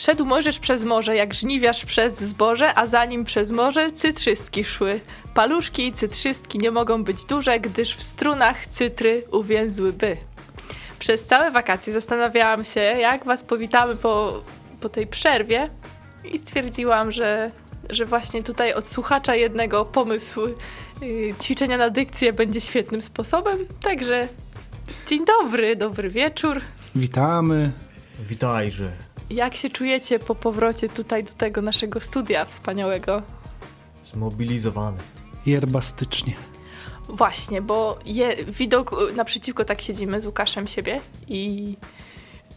Szedł możesz przez morze, jak żniwiarz przez zboże, a za nim przez morze cytrzystki szły. Paluszki i cytrzystki nie mogą być duże, gdyż w strunach cytry uwięzłyby. Przez całe wakacje zastanawiałam się, jak was powitamy po, po tej przerwie i stwierdziłam, że, że właśnie tutaj od słuchacza jednego pomysł yy, ćwiczenia na dykcję będzie świetnym sposobem. Także dzień dobry, dobry wieczór. Witamy. Witajże. Jak się czujecie po powrocie tutaj do tego naszego studia wspaniałego? Zmobilizowany. Jerbastycznie. Właśnie, bo je, widok y, naprzeciwko tak siedzimy z Łukaszem siebie i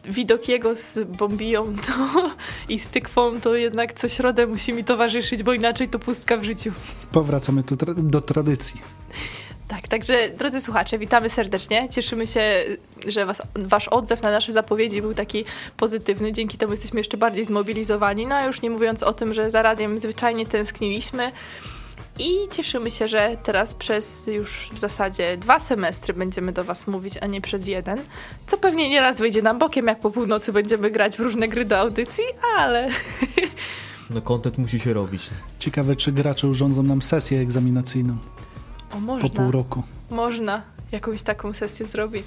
widok jego z bombiją to, i z tykwą to jednak coś rodem musi mi towarzyszyć, bo inaczej to pustka w życiu. Powracamy tu tra do tradycji. Tak, także drodzy słuchacze, witamy serdecznie. Cieszymy się, że was, wasz odzew na nasze zapowiedzi był taki pozytywny. Dzięki temu jesteśmy jeszcze bardziej zmobilizowani. No a już nie mówiąc o tym, że za radiem zwyczajnie tęskniliśmy. I cieszymy się, że teraz przez już w zasadzie dwa semestry będziemy do Was mówić, a nie przez jeden. Co pewnie nieraz wyjdzie nam bokiem, jak po północy będziemy grać w różne gry do audycji, ale. No, kontent musi się robić. Ciekawe, czy gracze urządzą nam sesję egzaminacyjną O, można. po pół roku. Można jakąś taką sesję zrobić.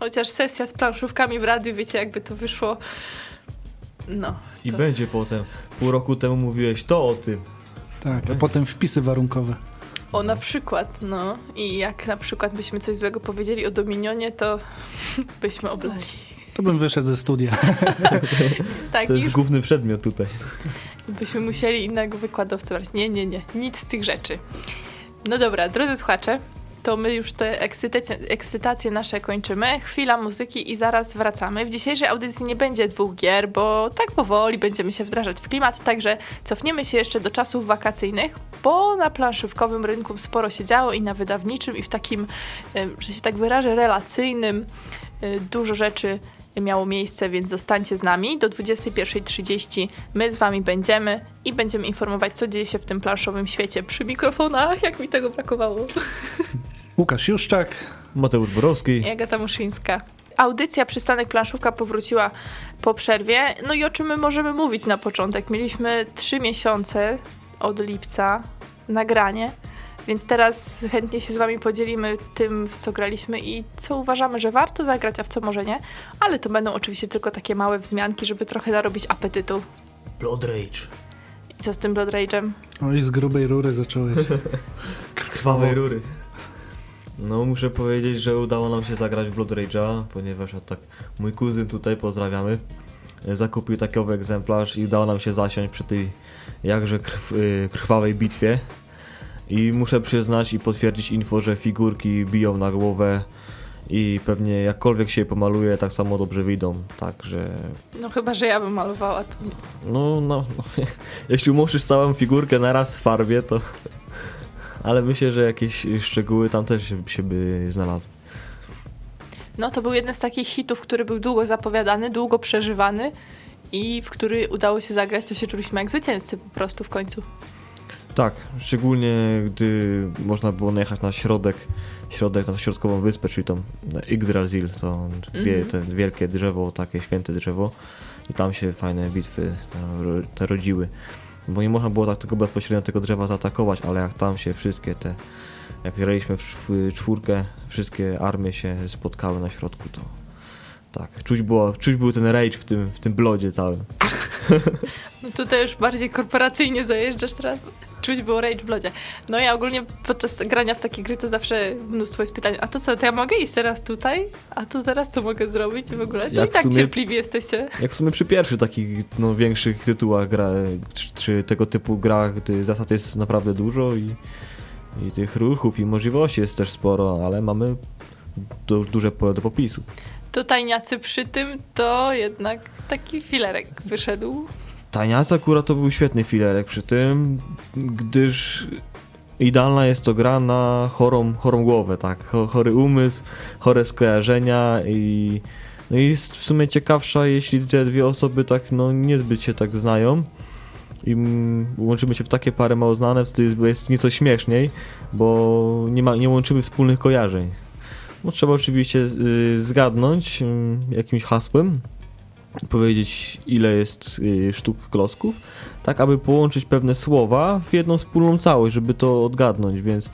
Chociaż sesja z planszówkami w radiu, wiecie, jakby to wyszło. No. I To- będzie potem. Pół roku temu mówiłeś to o tym. Tak, a potem wpisy warunkowe. O, na przykład, no. I jak na przykład byśmy coś złego powiedzieli o Dominionie, to byśmy oblali. To bym wyszedł ze studia. Tak, To jest już główny przedmiot tutaj. byśmy musieli innego wykładowcę brać. Nie, nie, nie. Nic z tych rzeczy. No dobra, drodzy słuchacze, to my już te ekscytacje, ekscytacje nasze kończymy. Chwila muzyki i zaraz wracamy. W dzisiejszej audycji nie będzie dwóch gier, bo tak powoli będziemy się wdrażać w klimat, także cofniemy się jeszcze do czasów wakacyjnych, bo na planszówkowym rynku sporo się działo i na wydawniczym i w takim, że się tak wyrażę, relacyjnym y, dużo rzeczy miało miejsce, więc zostańcie z nami. Do 21.30 my z wami będziemy i będziemy informować, co dzieje się w tym planszowym świecie przy mikrofonach, jak mi tego brakowało. Łukasz Juszczak. Mateusz Borowski. I Agata Muszyńska. Audycja Przystanek Planszówka powróciła po przerwie. No i o czym my możemy mówić na początek? Mieliśmy trzy miesiące od lipca nagranie, więc teraz chętnie się z wami podzielimy tym, w co graliśmy i co uważamy, że warto zagrać, a w co może nie. Ale to będą oczywiście tylko takie małe wzmianki, żeby trochę narobić apetytu. Blood Rage. I co z tym Blood Rage'em? Oj, z grubej rury zacząłeś. Krwawej rury. No muszę powiedzieć, że udało nam się zagrać w Blood Rage'a, ponieważ a tak mój kuzyn tutaj, pozdrawiamy, zakupił taki owy egzemplarz i udało nam się zasiąść przy tej jakże krw, y, krwawej bitwie. I muszę przyznać i potwierdzić info, że figurki biją na głowę i pewnie jakkolwiek się je pomaluje, tak samo dobrze wyjdą. Także No chyba, że ja bym malowała to. no, no, jeśli umoczysz całą figurkę naraz w farbie, to... Ale myślę, że jakieś szczegóły tam też się, się by znalazły. No to był jeden z takich hitów, który był długo zapowiadany, długo przeżywany i w który udało się zagrać, to się czuliśmy jak zwycięzcy po prostu w końcu. Tak, szczególnie gdy można było najechać na środek, środek, na środkową wyspę, czyli tą Yggdrasil, to wie, Mhm. wielkie drzewo, takie święte drzewo i tam się fajne bitwy te, ro- te rodziły. Bo nie można było tak tego bezpośrednio tego drzewa zaatakować, ale jak tam się wszystkie te, jak graliśmy w czw- czwórkę, wszystkie armie się spotkały na środku, to tak, czuć, było, czuć był ten rage w tym, w tym blodzie całym. No tutaj już bardziej korporacyjnie zajeżdżasz teraz. Czuć było rage w blodzie. No ja ogólnie podczas grania w takie gry to zawsze mnóstwo jest pytań, a to co, to ja mogę iść teraz tutaj? A tu teraz co mogę zrobić w ogóle? To Jak i tak sumie- cierpliwi jesteście. Jak w sumie przy pierwszych takich no, większych tytułach gra, czy, czy tego typu grach, gdy zasad jest naprawdę dużo i, i tych ruchów i możliwości jest też sporo, ale mamy du duże pole do popisu. Tutaj przy tym to jednak taki filerek wyszedł. Taniac akurat to był świetny filerek przy tym, gdyż idealna jest to gra na chorą, chorą głowę, tak, Cho- chory umysł, chore skojarzenia i no jest w sumie ciekawsza, jeśli te dwie osoby tak no niezbyt się tak znają i łączymy się w takie pary mało znane, wtedy jest, jest nieco śmieszniej, bo nie, ma, nie łączymy wspólnych kojarzeń. No, trzeba oczywiście y, zgadnąć y, jakimś hasłem powiedzieć ile jest y, sztuk klocków, tak aby połączyć pewne słowa w jedną wspólną całość, żeby to odgadnąć, więc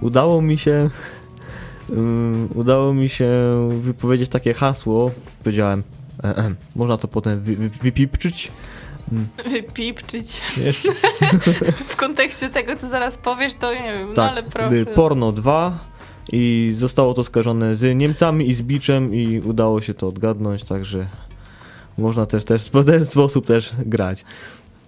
udało mi się udało mi się wypowiedzieć takie hasło, powiedziałem e, można to potem wy, wy, wypipczyć Wypipczyć. jeszcze W kontekście tego, co zaraz powiesz, to nie wiem, no tak, ale proszę. porno 2 i zostało to skojarzone z Niemcami i z biczem i udało się to odgadnąć, także można też, też w ten sposób też grać.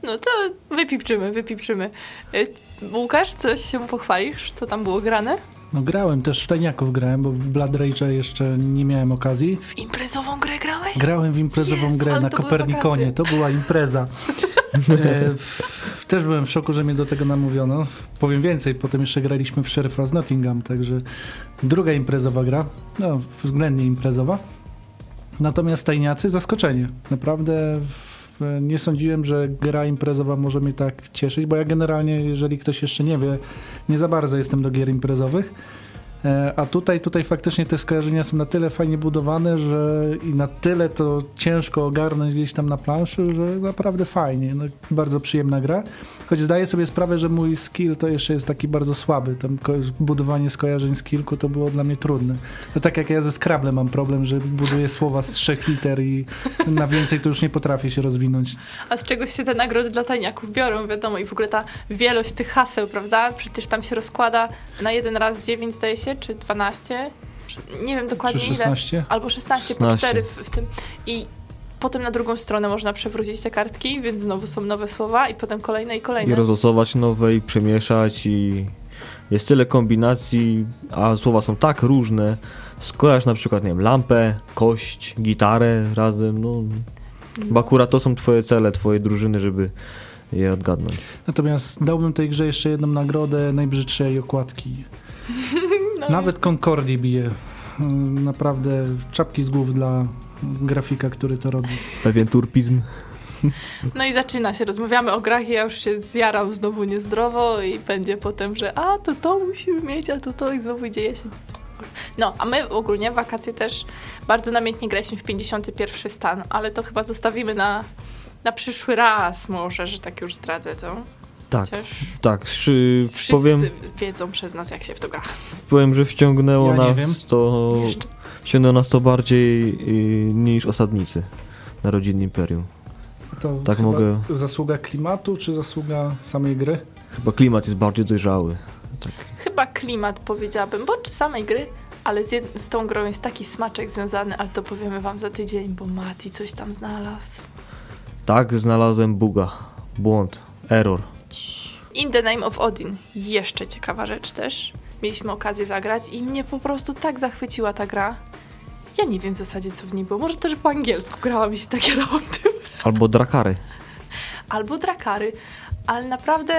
No to wypipczymy, wypipczymy. Y, Łukasz, coś się pochwalisz? Co tam było grane? No grałem, też w tajniaków grałem, bo w Blood Rage'a jeszcze nie miałem okazji. W imprezową grę grałeś? Grałem w imprezową Jest, grę na Kopernikonie, to była impreza. E, też byłem w szoku, że mnie do tego namówiono. Powiem więcej, potem jeszcze graliśmy w Sheriff'a z Nottingham, także druga imprezowa gra, no względnie imprezowa. Natomiast tajniacy, zaskoczenie. Naprawdę nie sądziłem, że gra imprezowa może mnie tak cieszyć, bo ja generalnie, jeżeli ktoś jeszcze nie wie, nie za bardzo jestem do gier imprezowych. E, A tutaj, tutaj faktycznie te skojarzenia są na tyle fajnie budowane, że i na tyle to ciężko ogarnąć gdzieś tam na planszy, że naprawdę fajnie. No, bardzo przyjemna gra. Choć zdaję sobie sprawę, że mój skill to jeszcze jest taki bardzo słaby. Tam budowanie skojarzeń z kilku to było dla mnie trudne. To tak jak ja ze Scrabble mam problem, że buduję słowa z trzech liter i na więcej to już nie potrafię się rozwinąć. A z czegoś się te nagrody dla tajniaków biorą, wiadomo, i w ogóle ta wielość tych haseł, prawda? Przecież tam się rozkłada na jeden raz 9, zdaje się, czy 12? Czy- Nie wiem dokładnie ile. 16? Albo 16, po 16. 4 w, w tym. I potem na drugą stronę można przewrócić te kartki, więc znowu są nowe słowa i potem kolejne i I kolejne. rozlosować nowe i przemieszać i jest tyle kombinacji, a słowa są tak różne. Skojarz na przykład, nie wiem, lampę, kość, gitarę razem, no. Bo akurat to są twoje cele, twoje drużyny, żeby je odgadnąć. Natomiast dałbym tej grze jeszcze jedną nagrodę najbrzydszej okładki. No, Nawet Concordii bije. Mm, Naprawdę czapki z głów dla grafika, który to robi. Pewien turpizm. No i zaczyna się, rozmawiamy o grach i ja już się zjaram znowu niezdrowo i będzie potem, że a to to musimy mieć, a to to i znowu dzieje się. No, a my ogólnie w wakacje też bardzo namiętnie graliśmy w 51 stan, ale to chyba zostawimy na, na przyszły raz może, że tak już zdradzę to. Tak, Chociaż tak. Szy, wszyscy powiem, wiedzą przez nas, jak się w to gra. powiem, że wciągnęło Ja nie nas wiem. to. Jeszcze. Wciągnęło nas to bardziej y, niż osadnicy na rodzinnym imperium. To Tak chyba mogę- zasługa klimatu, czy zasługa samej gry? Chyba klimat jest bardziej dojrzały. Tak. Chyba klimat powiedziałabym, bo czy samej gry, ale z, jed- z tą grą jest taki smaczek związany, ale to powiemy wam za tydzień, bo Mati coś tam znalazł. tak, znalazłem buga. Błąd. Error. In the Name of Odin. Jeszcze ciekawa rzecz też. Mieliśmy okazję zagrać i mnie po prostu tak zachwyciła ta gra. Ja nie wiem w zasadzie, co w niej było. Może też po angielsku grałam i się tak jarałam tym. Albo drakary. Albo Drakary. Ale naprawdę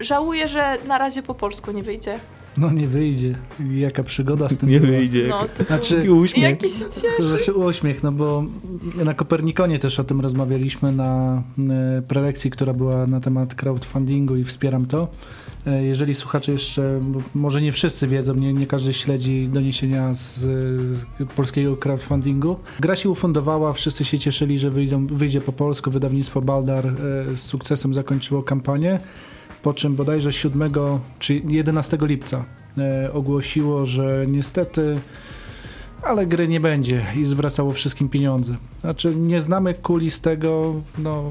żałuję, że na razie po polsku nie wyjdzie. No nie wyjdzie. Jaka przygoda z tym Nie była. wyjdzie. No, to Znaczy, Taki uśmiech. Jaki się cieszy. znaczy uśmiech, no bo na Kopernikonie też o tym rozmawialiśmy na e, prelekcji, która była na temat crowdfundingu i wspieram to. E, Jeżeli słuchacze jeszcze, może nie wszyscy wiedzą, nie, nie każdy śledzi doniesienia z, z polskiego crowdfundingu. Gra się ufundowała, wszyscy się cieszyli, że wyjdą, wyjdzie po polsku. Wydawnictwo Baldar e, z sukcesem zakończyło kampanię, po czym bodajże 7 czy 11 lipca e, ogłosiło, że niestety ale gry nie będzie i zwracało wszystkim pieniądze. Znaczy nie znamy kuli z tego, no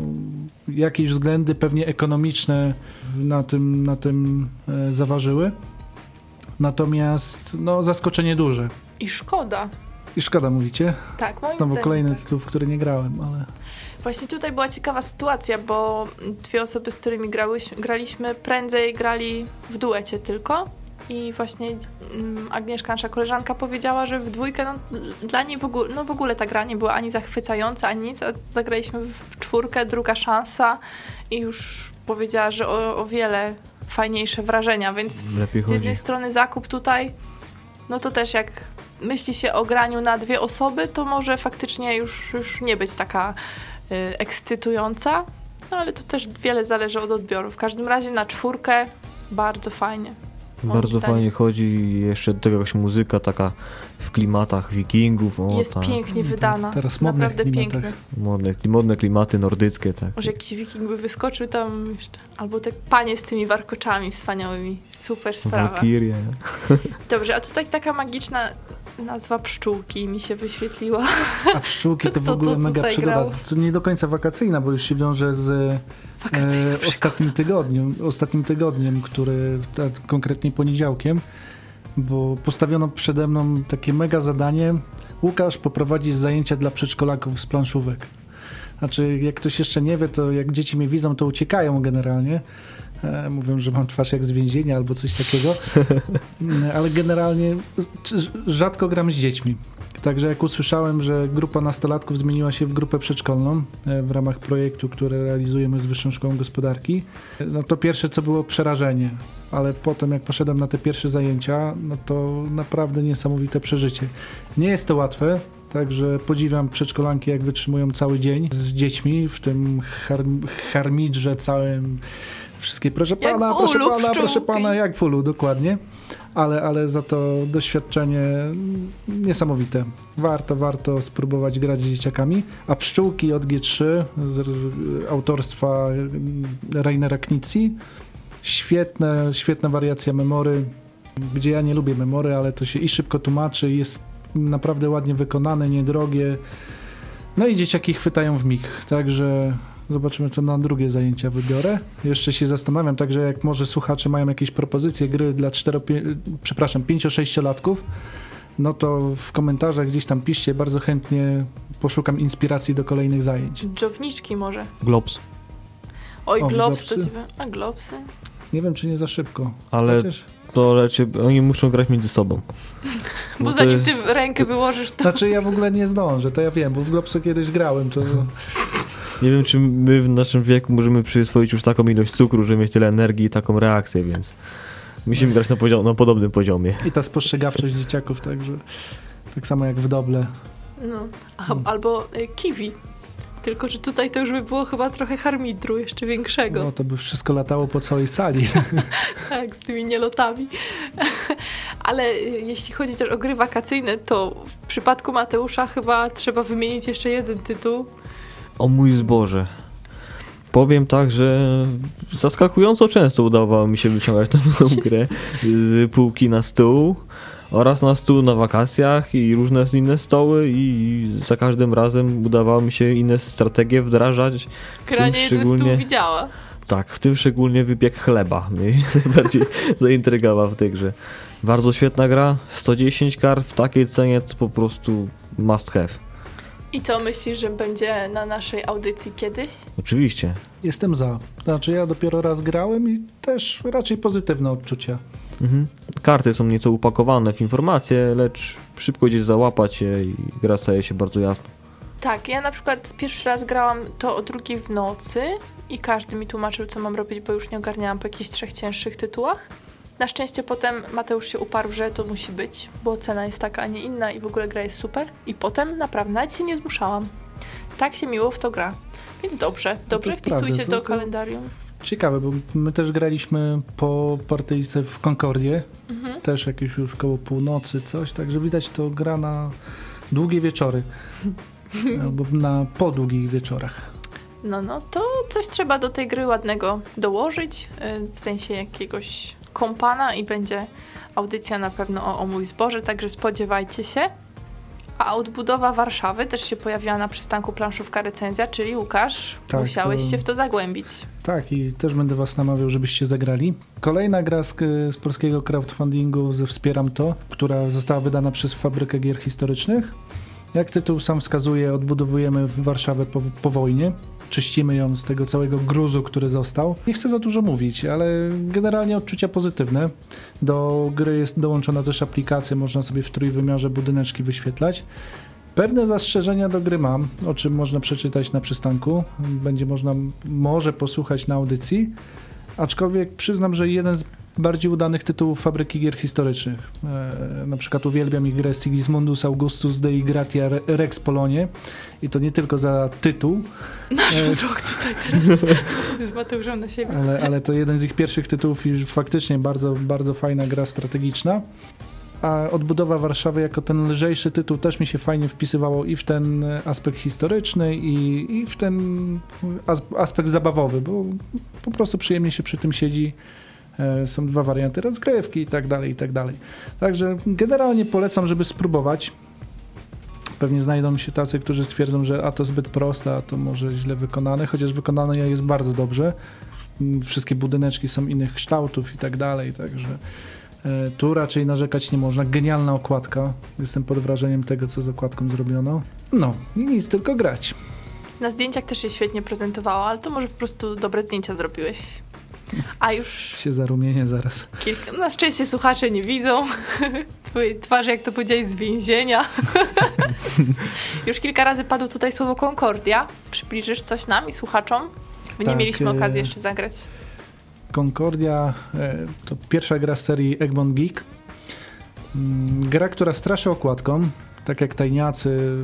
jakieś względy pewnie ekonomiczne na tym, na tym e, zaważyły. Natomiast no zaskoczenie duże. I szkoda. I szkoda mówicie. Tak, moim Znowu zdaniem kolejny tak. tytuł, w który nie grałem, ale Właśnie tutaj była ciekawa sytuacja, bo dwie osoby, z którymi grałyśmy, graliśmy, prędzej grali w duecie tylko. I właśnie mm, Agnieszka, nasza koleżanka, powiedziała, że w dwójkę, no, dla niej w ogóle, no w ogóle ta gra nie była ani zachwycająca, ani nic, a zagraliśmy w czwórkę, druga szansa i już powiedziała, że o, o wiele fajniejsze wrażenia, więc Lepiej z jednej strony zakup tutaj, no to też jak myśli się o graniu na dwie osoby, to może faktycznie już, już nie być taka y, ekscytująca, no ale to też wiele zależy od odbioru. W każdym razie na czwórkę bardzo fajnie. Bardzo zdaniem. fajnie chodzi i jeszcze do tego jakaś muzyka taka w klimatach wikingów. O, Jest tak. pięknie wydana. Teraz modnych Naprawdę klimatach. piękne. Modne, modne klimaty nordyckie, tak. Może jakiś wiking by wyskoczył tam jeszcze. Albo te panie z tymi warkoczami wspaniałymi. Super sprawa. Walkirie. Dobrze, a tutaj taka magiczna nazwa pszczółki mi się wyświetliła. A pszczółki to w Kto ogóle to mega przygoda. grał? To nie do końca wakacyjna, bo już się wiąże z e, ostatnim tygodniem, ostatnim tygodniem, który a konkretnie poniedziałkiem, bo postawiono przede mną takie mega zadanie. Łukasz poprowadzi zajęcia dla przedszkolaków z planszówek. Znaczy, jak ktoś jeszcze nie wie, to jak dzieci mnie widzą, to uciekają generalnie. E, mówią, że mam twarz jak z więzienia albo coś takiego. Ale generalnie rzadko gram z dziećmi. Także jak usłyszałem, że grupa nastolatków zmieniła się w grupę przedszkolną e, w ramach projektu, który realizujemy z Wyższą Szkołą Gospodarki, e, no to pierwsze co było przerażenie, ale potem jak poszedłem na te pierwsze zajęcia, no to naprawdę niesamowite przeżycie. Nie jest to łatwe, także podziwiam przedszkolanki jak wytrzymują cały dzień z dziećmi w tym harm harmidrze całym. Wszystkie, proszę Jak pana, proszę pana, proszę pszczółki. pana, jak w ulu, dokładnie. Ale, ale za to doświadczenie niesamowite. Warto, warto spróbować grać z dzieciakami. A pszczółki od G3 z, autorstwa Rainera Knizzi. Świetne, świetna wariacja memory, gdzie ja nie lubię memory, ale to się i szybko tłumaczy, i jest naprawdę ładnie wykonane, niedrogie. No i dzieciaki chwytają w mig, także zobaczymy, co na drugie zajęcia wybiorę. Jeszcze się zastanawiam, także jak może słuchacze mają jakieś propozycje gry dla 4, przepraszam, 5-6-latków, no to w komentarzach gdzieś tam piszcie, bardzo chętnie poszukam inspiracji do kolejnych zajęć. Dżowniczki może. Globs. Oj, O, globs to globsy. A globsy? Nie wiem, czy nie za szybko. Ale Chociaż... to raczej oni muszą grać między sobą. Bo Bo zanim jest- ty rękę wyłożysz, to... Znaczy ja w ogóle nie zdążę, to ja wiem, bo w Globsu kiedyś grałem, to Nie wiem, czy my w naszym wieku możemy przyswoić już taką ilość cukru, żeby mieć tyle energii i taką reakcję, więc musimy grać na, poziom, na podobnym poziomie. i ta spostrzegawczość dzieciaków, także tak samo jak w Doble. No. A, albo y, kiwi. Tylko, że tutaj to już by było chyba trochę harmidru jeszcze większego. No to by wszystko latało po całej sali. Tak, z tymi nielotami. Ale y, jeśli chodzi też o gry wakacyjne, to w przypadku Mateusza chyba trzeba wymienić jeszcze jeden tytuł. O mój zboże. Powiem tak, że zaskakująco często udawało mi się wyciągać tę grę z półki na stół oraz na stół na wakacjach i różne inne stoły i za każdym razem udawało mi się inne strategie wdrażać. Gra nie jeden szczególnie- stół widziała. Tak, w tym szczególnie wypiek chleba mnie najbardziej zaintrygował w tej grze. Bardzo świetna gra, 110 kart w takiej cenie to po prostu must have. I co myślisz, że będzie na naszej audycji kiedyś? Oczywiście. Jestem za. Znaczy ja dopiero raz grałem i też raczej pozytywne odczucia. Mhm. Karty są nieco upakowane w informacje, lecz szybko gdzieś załapać je i gra staje się bardzo jasna. Tak, ja na przykład pierwszy raz grałam to o drugiej w nocy i każdy mi tłumaczył, co mam robić, bo już nie ogarniałam po jakichś trzech cięższych tytułach. Na szczęście potem Mateusz się uparł, że to musi być, bo cena jest taka, a nie inna i w ogóle gra jest super. I potem naprawdę nawet się nie zmuszałam. Tak się miło w to gra. Więc dobrze, dobrze, No to prawda, wpisujcie to- do kalendarium. Ciekawe, bo my też graliśmy po partyjce w Concordzie, Mhm. też jakieś już koło północy coś, także widać to gra na długie wieczory. Albo na po długich wieczorach. No, no, to coś trzeba do tej gry ładnego dołożyć, y, w sensie jakiegoś kompana i będzie audycja na pewno o, o mój zboże, także spodziewajcie się. A odbudowa Warszawy też się pojawiła na przystanku planszówka recenzja, czyli Łukasz, Tak, musiałeś to- się w to zagłębić. Tak, i też będę was namawiał, żebyście zagrali. Kolejna gra z, z polskiego crowdfundingu ze Wspieram To, która została wydana przez Fabrykę Gier Historycznych. Jak tytuł sam wskazuje, odbudowujemy Warszawę po, po wojnie. Czyścimy ją z tego całego gruzu, który został. Nie chcę za dużo mówić, ale generalnie odczucia pozytywne. Do gry jest dołączona też aplikacja, można sobie w trójwymiarze budyneczki wyświetlać. Pewne zastrzeżenia do gry mam, o czym można przeczytać na przystanku. Będzie można może posłuchać na audycji. Aczkolwiek przyznam, że jeden z bardziej udanych tytułów fabryki gier historycznych. E, na przykład uwielbiam ich grę Sigismundus Augustus Dei Gratia Re- Rex Polonie i to nie tylko za tytuł, Nasz E. wzrok tutaj teraz z Mateuszem na siebie. ale, ale to jeden z ich pierwszych tytułów i faktycznie bardzo, bardzo fajna gra strategiczna. a odbudowa Warszawy jako ten lżejszy tytuł też mi się fajnie wpisywało i w ten aspekt historyczny, i, i w ten aspekt zabawowy, bo po prostu przyjemnie się przy tym siedzi. E, są dwa warianty rozgrywki i tak dalej, i tak dalej. Także generalnie polecam, żeby spróbować. Pewnie znajdą się tacy, którzy stwierdzą, że a to zbyt proste, a to może źle wykonane, chociaż wykonane jest bardzo dobrze. Wszystkie budyneczki są innych kształtów i tak dalej, także e, tu raczej narzekać nie można. Genialna okładka. Jestem pod wrażeniem tego, co z okładką zrobiono. No i nic, tylko grać. Na zdjęciach też się świetnie prezentowało, ale to może po prostu dobre zdjęcia zrobiłeś. A już. Się zarumienie zaraz. Kilka, na szczęście słuchacze nie widzą twojej twarzy, jak to powiedziałeś, z więzienia. już kilka razy padło tutaj słowo Concordia. Przybliżysz coś nam i słuchaczom? Bo tak, nie mieliśmy okazji jeszcze zagrać. Concordia e, to pierwsza gra z serii Egmont Geek. Mm, gra, która straszy okładką tak jak tajniacy,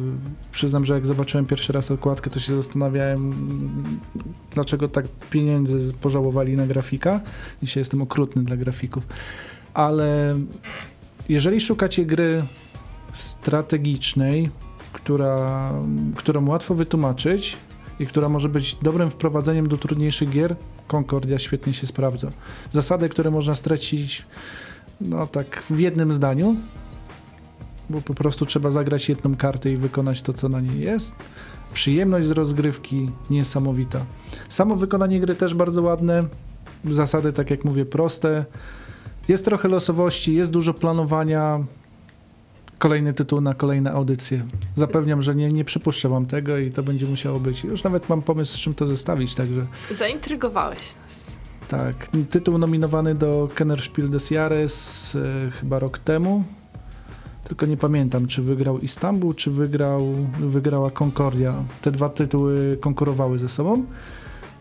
przyznam, że jak zobaczyłem pierwszy raz okładkę, to się zastanawiałem, dlaczego tak pieniędzy pożałowali na grafika. Dzisiaj jestem okrutny dla grafików. Ale jeżeli szukacie gry strategicznej, która, którą łatwo wytłumaczyć i która może być dobrym wprowadzeniem do trudniejszych gier, Concordia świetnie się sprawdza. Zasady, które można stracić no tak w jednym zdaniu, bo po prostu trzeba zagrać jedną kartę i wykonać to, co na niej jest. Przyjemność z rozgrywki niesamowita. Samo wykonanie gry też bardzo ładne. Zasady, tak jak mówię, proste. Jest trochę losowości, jest dużo planowania. Kolejny tytuł na kolejne audycje. Zapewniam, że nie, nie przypuszczę wam tego i to będzie musiało być. Już nawet mam pomysł, z czym to zestawić, także... Zaintrygowałeś. Tak. Tytuł nominowany do Kennerspiel des Jahres e, chyba rok temu tylko nie pamiętam, czy wygrał Istanbul, czy wygrał, wygrała Concordia. Te dwa tytuły konkurowały ze sobą.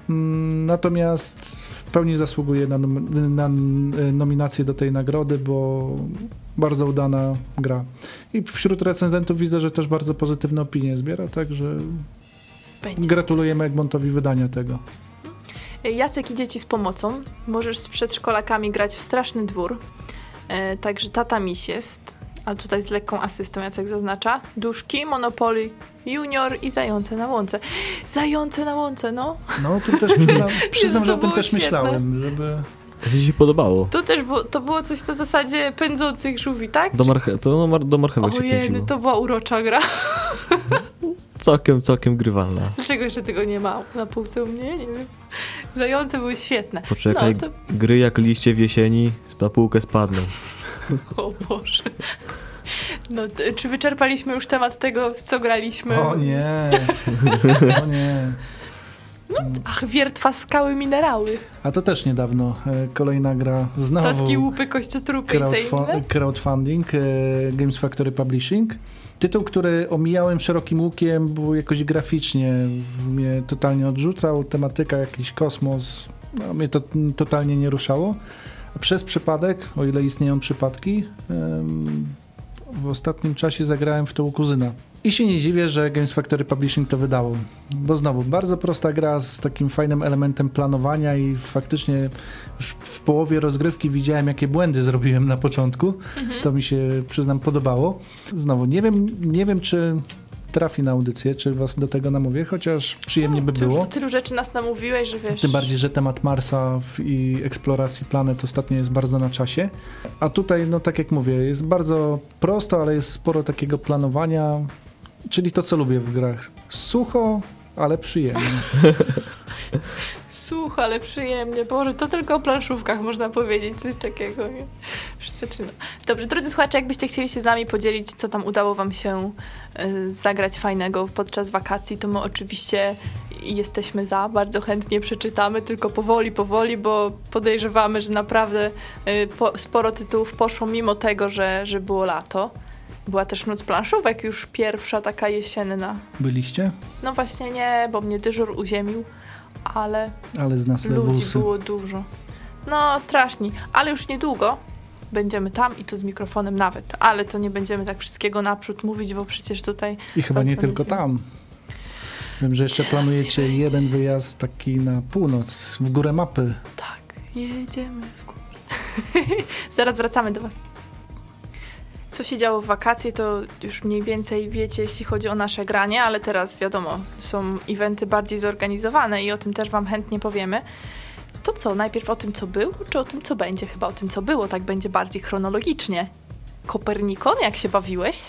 Mm, natomiast w pełni zasługuje na, na nominację do tej nagrody, bo bardzo udana gra. I wśród recenzentów widzę, że też bardzo pozytywne opinie zbiera, także Będzie. gratulujemy Egmontowi wydania tego. Jacek idzie ci z pomocą. Możesz z przedszkolakami grać w Straszny Dwór. E, także tata miś jest ale tutaj z lekką asystą, Jacek zaznacza. Duszki, Monopoly Junior i Zające na łące. Zające na łące, no. No, tu też przyznam, przyznam że o tym też świetne. myślałem, żeby... To ci się podobało. To też było, to było coś na zasadzie pędzących żółwi, tak? Do, marche to no, do marchewek Ojej, się pędziło. to była urocza gra. całkiem, całkiem grywalna. Dlaczego jeszcze tego nie ma na półce u mnie? Nie wiem. Zające były świetne. Poczekaj, no, to... gry jak liście w jesieni na półkę spadną. O Boże. No, czy wyczerpaliśmy już temat tego, w co graliśmy? O nie. O nie. No, ach, wiertwa, skały, minerały. A to też niedawno. E, kolejna gra znowu. Statki, łupy, kościotrupy crowdfu- i Crowdfunding, e, Games Factory Publishing. Tytuł, który omijałem szerokim łukiem, bo jakoś graficznie mnie totalnie odrzucał. Tematyka, jakiś kosmos, no, mnie to totalnie nie ruszało. Przez przypadek, o ile istnieją przypadki, w ostatnim czasie zagrałem w to u kuzyna. I się nie dziwię, że Games Factory Publishing to wydało. Bo znowu, bardzo prosta gra z takim fajnym elementem planowania i faktycznie już w połowie rozgrywki widziałem, jakie błędy zrobiłem na początku. Mhm. To mi się, przyznam, podobało. Znowu, nie wiem, nie wiem czy trafi na audycję, czy was do tego namówię, chociaż przyjemnie no, by było. Już tylu rzeczy nas namówiłeś, że wiesz... Tym bardziej, że temat Marsa i eksploracji planet ostatnio jest bardzo na czasie. A tutaj, no tak jak mówię, jest bardzo prosto, ale jest sporo takiego planowania, czyli to, co lubię w grach. Sucho, ale przyjemnie. Sucho, ale przyjemnie. Boże, to tylko o planszówkach można powiedzieć, coś takiego. Nie? Już. Dobrze, drodzy słuchacze, jakbyście chcieli się z nami podzielić, co tam udało wam się y, zagrać fajnego podczas wakacji, to my oczywiście jesteśmy za, bardzo chętnie przeczytamy, tylko powoli, powoli, bo podejrzewamy, że naprawdę y, po, sporo tytułów poszło mimo tego, że, że było lato. Była też noc planszówek, już pierwsza taka jesienna. Byliście? No właśnie nie, bo mnie dyżur uziemił ale, ale z nas ludzi lewusy. było dużo. No, strasznie, ale już niedługo będziemy tam i tu z mikrofonem nawet, ale to nie będziemy tak wszystkiego naprzód mówić, bo przecież tutaj... I chyba nie tylko tam. Wiem, że jeszcze planujecie jeden wyjazd taki na północ, w górę mapy. Tak, jedziemy w górę. Zaraz wracamy do was. Co się działo w wakacje, to już mniej więcej wiecie, jeśli chodzi o nasze granie, ale teraz wiadomo, są eventy bardziej zorganizowane i o tym też Wam chętnie powiemy. To co, najpierw o tym, co było, czy o tym, co będzie? Chyba o tym, co było, tak będzie bardziej chronologicznie. Kopernikon, jak się bawiłeś?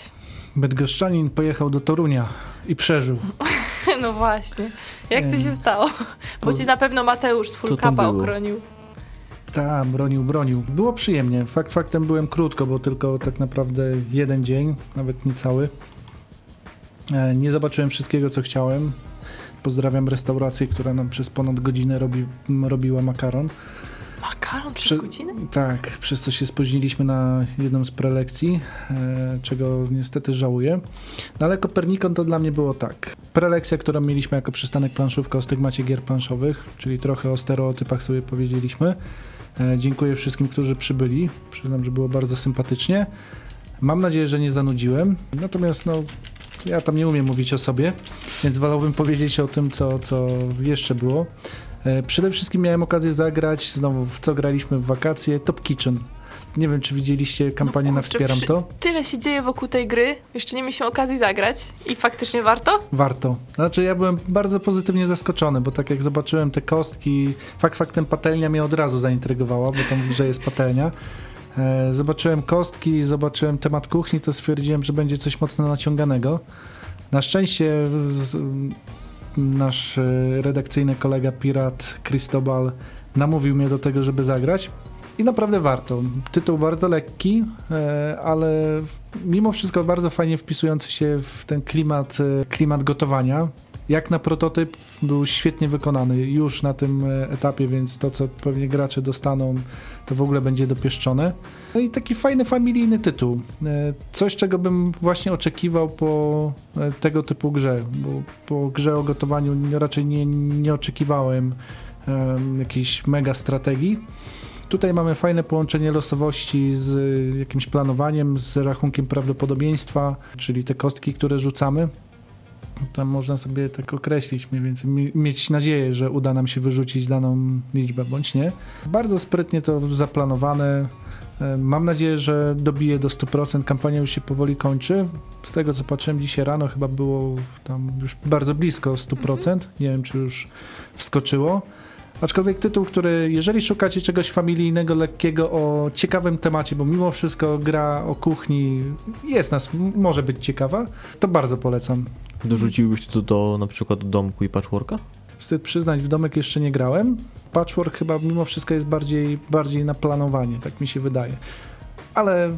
Bydgoszczanin pojechał do Torunia i przeżył. No właśnie. Jak to się stało? Bo ci na pewno Mateusz Fulkapa było? ochronił. Tak, bronił, bronił. Było przyjemnie. Fakt faktem byłem krótko, bo tylko tak naprawdę jeden dzień, nawet niecały. E, Nie zobaczyłem wszystkiego, co chciałem. Pozdrawiam restaurację, która nam przez ponad godzinę robi, robiła makaron. Makaron przez godzinę? Tak, przez co się spóźniliśmy na jedną z prelekcji, e, czego niestety żałuję. No ale Kopernikon to dla mnie było tak. Prelekcja, którą mieliśmy jako przystanek planszówka o stygmacie gier planszowych, czyli trochę o stereotypach sobie powiedzieliśmy. E, dziękuję wszystkim, którzy przybyli. Przyznam, że było bardzo sympatycznie. Mam nadzieję, że nie zanudziłem. Natomiast no, ja tam nie umiem mówić o sobie, więc wolałbym powiedzieć o tym, co, co jeszcze było. E, Przede wszystkim miałem okazję zagrać znowu w co graliśmy w wakacje Top Kitchen. Nie wiem, czy widzieliście kampanię No na Wspieram to? Tyle się dzieje wokół tej gry, jeszcze nie mieliśmy okazji zagrać i faktycznie warto? Warto. Znaczy ja byłem bardzo pozytywnie zaskoczony, bo tak jak zobaczyłem te kostki, fakt faktem patelnia mnie od razu zaintrygowała, bo tam w grze jest patelnia. E, Zobaczyłem kostki, zobaczyłem temat kuchni, to stwierdziłem, że będzie coś mocno naciąganego. Na szczęście nasz e, redakcyjny kolega pirat Cristobal namówił mnie do tego, żeby zagrać. I naprawdę warto. Tytuł bardzo lekki, e, ale mimo wszystko bardzo fajnie wpisujący się w ten klimat, e, klimat gotowania. Jak na prototyp był świetnie wykonany już na tym e, etapie, więc to, co pewnie gracze dostaną, to w ogóle będzie dopieszczone. No i taki fajny, familijny tytuł. E, Coś, czego bym właśnie oczekiwał po e, tego typu grze, bo po grze o gotowaniu raczej nie, nie oczekiwałem em, jakiejś mega strategii. Tutaj mamy fajne połączenie losowości z jakimś planowaniem, z rachunkiem prawdopodobieństwa, czyli te kostki, które rzucamy. Tam można sobie tak określić mniej więcej, mi- mieć nadzieję, że uda nam się wyrzucić daną liczbę, bądź nie. Bardzo sprytnie to zaplanowane. E, Mam nadzieję, że dobije do 100%. Kampania już się powoli kończy. Z tego co patrzyłem dzisiaj rano, chyba było tam już bardzo blisko 100%. Nie wiem, czy już wskoczyło. Aczkolwiek tytuł, który, jeżeli szukacie czegoś familijnego, lekkiego, o ciekawym temacie, bo mimo wszystko gra o kuchni jest nas, może być ciekawa, to bardzo polecam. Dorzuciłbyś to do na przykład do domku i patchworka? Wstyd przyznać, w domek jeszcze nie grałem. Patchwork chyba mimo wszystko jest bardziej, bardziej na planowanie, tak mi się wydaje. Ale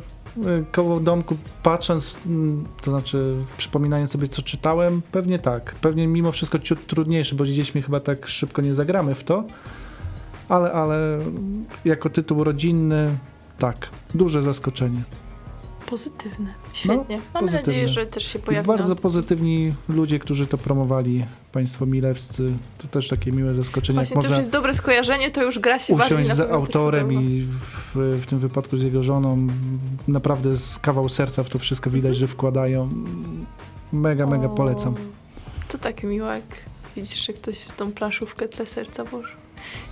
koło domku patrząc, mm, to znaczy przypominając sobie co czytałem, pewnie tak. Pewnie mimo wszystko ciut trudniejszy, bo z dziećmi chyba tak szybko nie zagramy w to. Ale, ale jako tytuł rodzinny, tak, duże zaskoczenie. Pozytywne. Świetnie. No, pozytywne. nadzieję, że też się pojawi. bardzo pozytywni ludzie, którzy to promowali, państwo milewscy, to też takie miłe zaskoczenie. Właśnie jak to już jest dobre skojarzenie, to już gra się bardziej usiąść na z autorem i w, w tym wypadku z jego żoną naprawdę z kawał serca w to wszystko widać, że wkładają. Mega, mega O, polecam. To tak miło, jak widzisz, że ktoś w tą planszówkę dla serca włożył.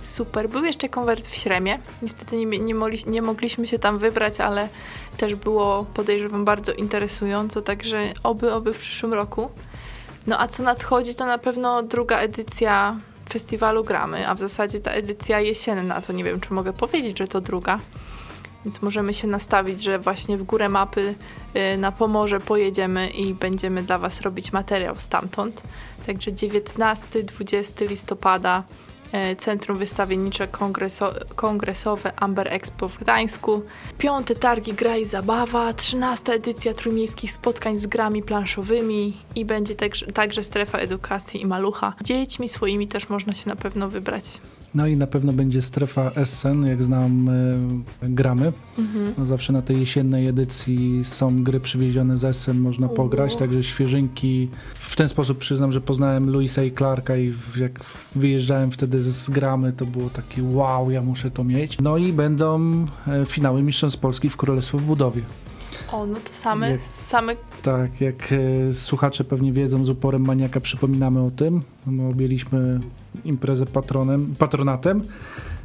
Super. Był jeszcze konwert w Śremie. Niestety nie, nie, mogli, nie mogliśmy się tam wybrać, ale też było, podejrzewam, bardzo interesująco, także oby, oby w przyszłym roku. No a co nadchodzi, to na pewno druga edycja festiwalu Gramy, a w zasadzie ta edycja jesienna, to nie wiem, czy mogę powiedzieć, że to druga. Więc możemy się nastawić, że właśnie w górę mapy y, na Pomorze pojedziemy i będziemy dla Was robić materiał stamtąd. Także 19-20 listopada Centrum Wystawiennicze Kongreso Kongresowe Amber Expo w Gdańsku. Piąte targi Gra i Zabawa, 13 edycja trójmiejskich spotkań z grami planszowymi i będzie także, także strefa edukacji i malucha. Dziećmi swoimi też można się na pewno wybrać. No i na pewno będzie strefa Essen, jak znam, e, gramy. Mhm. No zawsze na tej jesiennej edycji są gry przywiezione z Essen, można O. pograć, także świeżynki. W ten sposób przyznam, że poznałem Louisa i Clarka i jak wyjeżdżałem wtedy z gramy, to było takie wow, ja muszę to mieć. No i będą e, finały Mistrzostw Polski w Królestwo w budowie. O, no to same, Jak- same Tak, jak e, słuchacze pewnie wiedzą, z uporem maniaka przypominamy o tym. No, objęliśmy imprezę patronem, patronatem,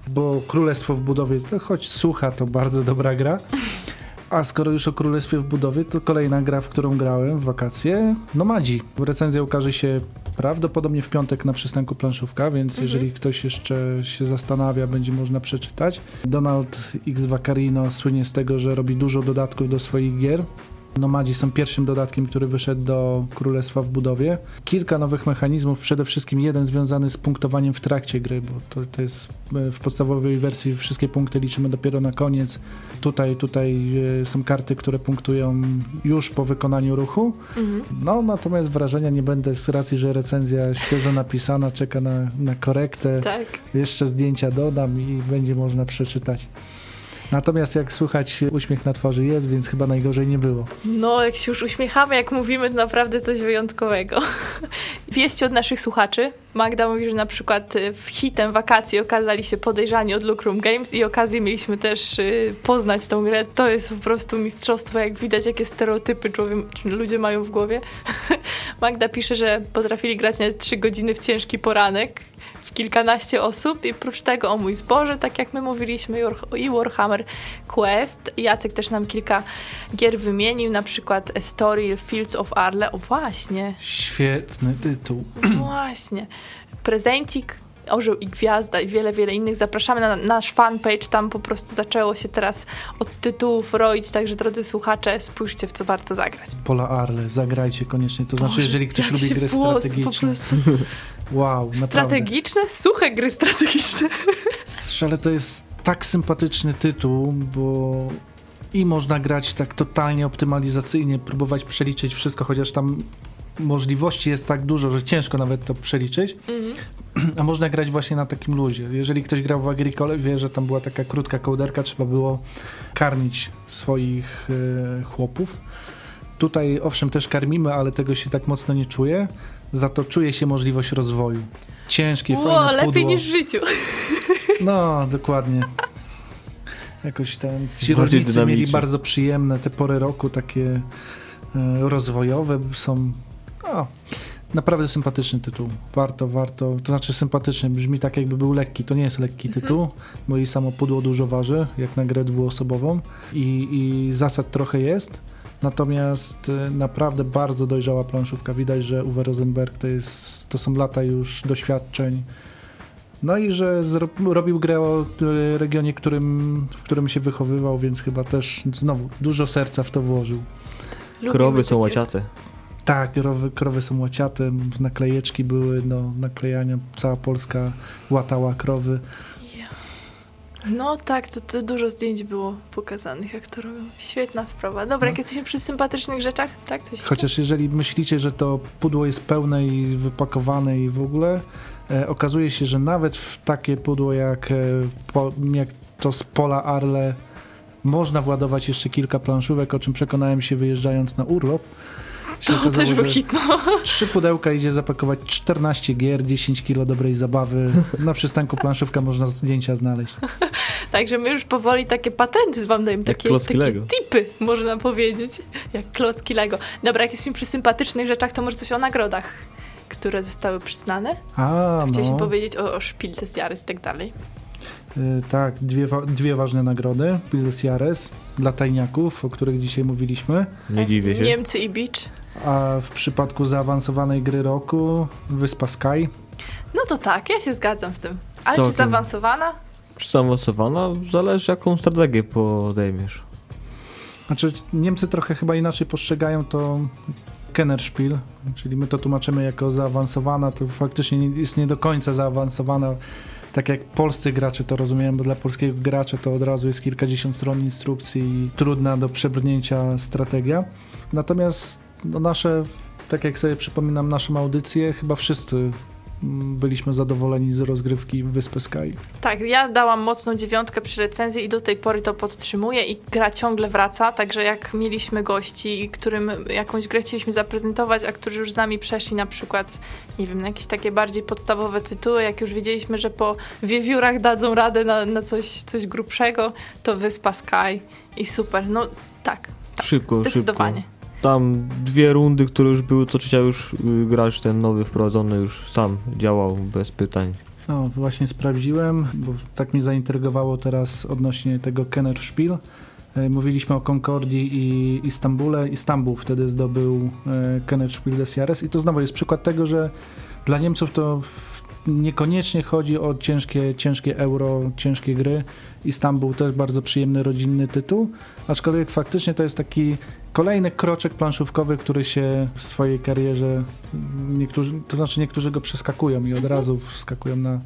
bo Królestwo w budowie, to choć słucha, to bardzo dobra gra. A skoro już o Królestwie w budowie, to kolejna gra, w którą grałem w wakacje, Nomadzi. Recenzja ukaże się prawdopodobnie w piątek na przystanku planszówka, więc Mhm. jeżeli ktoś jeszcze się zastanawia, będzie można przeczytać. Donald X Vaccarino słynie z tego, że robi dużo dodatków do swoich gier. Nomadzi są pierwszym dodatkiem, który wyszedł do Królestwa w budowie. Kilka nowych mechanizmów, przede wszystkim jeden związany z punktowaniem w trakcie gry, bo to, to jest e, w podstawowej wersji wszystkie punkty liczymy dopiero na koniec. Tutaj, tutaj e, są karty, które punktują już po wykonaniu ruchu. Mhm. No, natomiast wrażenia nie będę z racji, że recenzja świeżo napisana, czeka na, na korektę. Tak. Jeszcze zdjęcia dodam i będzie można przeczytać. Natomiast jak słychać, uśmiech na twarzy jest, więc chyba najgorzej nie było. No, jak się już uśmiechamy, jak mówimy, to naprawdę coś wyjątkowego. Wieści od naszych słuchaczy. Magda mówi, że na przykład y, w hitem wakacji okazali się podejrzani od Lucrum Games i okazję mieliśmy też y, poznać tą grę. To jest po prostu mistrzostwo, jak widać, jakie stereotypy człowiek, ludzie mają w głowie. Magda pisze, że potrafili grać nawet 3 godziny w ciężki poranek kilkanaście osób i prócz tego o mój zboże, tak jak my mówiliśmy, i War- i Warhammer Quest. Jacek też nam kilka gier wymienił, na przykład Estoril, Fields of Arle. O właśnie, Świetny tytuł. właśnie. Prezencik, Orzeł i Gwiazda i wiele, wiele innych. Zapraszamy na nasz fanpage, tam po prostu zaczęło się teraz od tytułów roić, także drodzy słuchacze, spójrzcie w co warto zagrać. Pola Arle, zagrajcie koniecznie. To znaczy, Boże, jeżeli ktoś lubi gry włos po strategiczne. prostu Wow, naprawdę. Strategiczne? Suche gry strategiczne. Ale to jest tak sympatyczny tytuł, bo i można grać tak totalnie optymalizacyjnie, próbować przeliczyć wszystko, chociaż tam możliwości jest tak dużo, że ciężko nawet to przeliczyć, Mhm. a można grać właśnie na takim luzie. Jeżeli ktoś grał w Agricole, wie, że tam była taka krótka kołderka, trzeba było karmić swoich e, chłopów. Tutaj owszem też karmimy, ale tego się tak mocno nie czuje, za to czuje się możliwość rozwoju. Ciężkie, Ło, fajne lepiej pudło. niż w życiu. No, dokładnie. Jakoś ten. Ci Bardziej rolnicy mieli bardzo przyjemne te pory roku, takie e, rozwojowe są. No, naprawdę sympatyczny tytuł. Warto, warto. To znaczy sympatyczny, brzmi tak jakby był lekki. To nie jest lekki tytuł, bo i samo pudło dużo waży, jak na grę dwuosobową i, i zasad trochę jest. Natomiast e, naprawdę bardzo dojrzała planszówka. Widać, że Uwe Rosenberg to, jest, to są lata już doświadczeń. No i że zro- robił grę o e, regionie, którym, w którym się wychowywał, więc chyba też znowu dużo serca w to włożył. Lubimy Krowy są łaciate. Tak, krowy, krowy są łaciate, naklejeczki były do naklejania, cała Polska łatała krowy. No tak, to, to dużo zdjęć było pokazanych, jak to robią. Świetna sprawa. Dobra, No. jak jesteśmy przy sympatycznych rzeczach, tak? Coś Chociaż jeżeli myślicie, że to pudło jest pełne i wypakowane i w ogóle, e, okazuje się, że nawet w takie pudło jak, e, po, jak to z pola Arle można władować jeszcze kilka planszówek, o czym przekonałem się wyjeżdżając na urlop. To okazało, też był hit, no. Trzy pudełka idzie zapakować 14 gier, 10 kilo dobrej zabawy. Na przystanku planszówka można zdjęcia znaleźć. Także my już powoli takie patenty wam dajemy, Jak takie, klocki takie Lego. tipy, można powiedzieć. Jak klocki Lego. Dobra, jak jesteśmy przy sympatycznych rzeczach, to może coś o nagrodach, które zostały przyznane? A, Chcieliśmy no. powiedzieć o, o Spiel des Jahres i tak dalej. Y, Tak, dwie, wa- dwie ważne nagrody. Piles Jares dla tajniaków, o których dzisiaj mówiliśmy. Nie dziwię się. Niemcy i Beach. A w przypadku zaawansowanej gry roku Wyspa Sky. No to tak, ja się zgadzam z tym. Ale Całkiem. czy zaawansowana? Czy zaawansowana? Zależy jaką strategię podejmiesz. Znaczy, Niemcy trochę chyba inaczej postrzegają to Kennerspiel, czyli my to tłumaczymy jako zaawansowana, to faktycznie nie- jest nie do końca zaawansowana, tak jak polscy gracze to rozumieją, bo dla polskiego gracza to od razu jest kilkadziesiąt stron instrukcji i trudna do przebrnięcia strategia. Natomiast no, nasze, tak jak sobie przypominam naszą audycję, chyba wszyscy mm, byliśmy zadowoleni z rozgrywki Wyspy Sky. Tak, ja dałam mocną dziewiątkę przy recenzji i do tej pory to podtrzymuję i gra ciągle wraca, także jak mieliśmy gości, którym jakąś grę chcieliśmy zaprezentować, a którzy już z nami przeszli na przykład, nie wiem, na jakieś takie bardziej podstawowe tytuły, jak już wiedzieliśmy, że po wiewiórach dadzą radę na, na coś, coś grubszego, to Wyspa Sky i super, no tak, tak Szybko, zdecydowanie. szybko. Tam dwie rundy, które już były, co trzecia już y, gracz ten nowy wprowadzony już sam działał bez pytań. No, właśnie sprawdziłem, bo tak mnie zaintrygowało teraz odnośnie tego Kenner Spiel. E, mówiliśmy o Concordii i Istambule. Istanbul wtedy zdobył e, Kenneth Spiel des Jahres i to znowu jest przykład tego, że dla Niemców to niekoniecznie chodzi o ciężkie, ciężkie euro, ciężkie gry. Istanbul też bardzo przyjemny, rodzinny tytuł, aczkolwiek faktycznie to jest taki kolejny kroczek planszówkowy, który się w swojej karierze niektórzy, to znaczy niektórzy go przeskakują i od mhm. razu wskakują na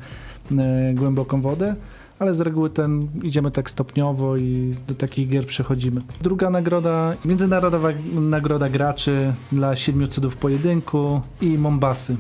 e, głęboką wodę ale z reguły ten idziemy tak stopniowo i do takich gier przechodzimy. Druga nagroda, międzynarodowa nagroda graczy dla siedmiu cudów pojedynku i Mombasy.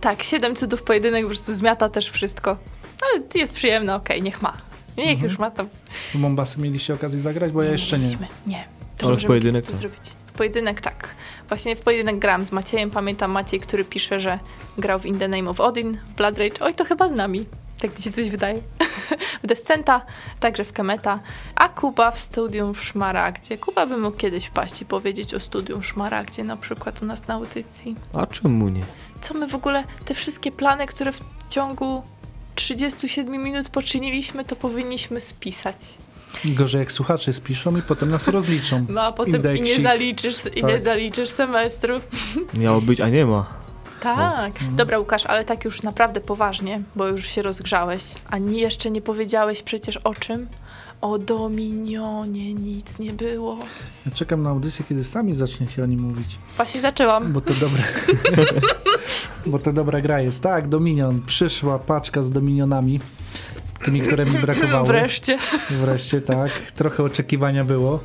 Tak, siedem cudów pojedynek po prostu zmiata też wszystko, ale jest przyjemne, okej, okay, niech ma. Niech mhm. już ma tam. W Mombasy mieliście okazję zagrać, bo ja jeszcze nie. Nie. To ale w pojedynek to zrobić. W pojedynek tak. Właśnie w pojedynek gram z Maciejem. Pamiętam Maciej, który pisze, że grał w In the Name of Odin, w Blood Rage. Oj, to chyba z nami. Tak mi się coś wydaje. w Descenta, także w Kemeta, a Kuba w studium w Szmaragdzie. Kuba by mógł kiedyś wpaść i powiedzieć o studium w Szmaragdzie, na przykład u nas na audycji. A czemu nie? Co my w ogóle, te wszystkie plany, które w ciągu 37 minut poczyniliśmy, to powinniśmy spisać. Gorzej jak słuchacze spiszą i potem nas rozliczą. No a potem i nie zaliczysz, tak. i nie tak. zaliczysz semestru. Miało być, a nie ma. Tak. No. Dobra, Łukasz, ale tak już naprawdę poważnie, bo już się rozgrzałeś. Ani jeszcze nie powiedziałeś przecież o czym? O Dominionie nic nie było. Ja czekam na audycję, kiedy sami zaczniecie o nim mówić. Właśnie zaczęłam. Bo to dobre. bo to dobra gra jest. Tak, Dominion. Przyszła paczka z Dominionami. Tymi, które mi brakowało. Wreszcie. Wreszcie, tak. Trochę oczekiwania było.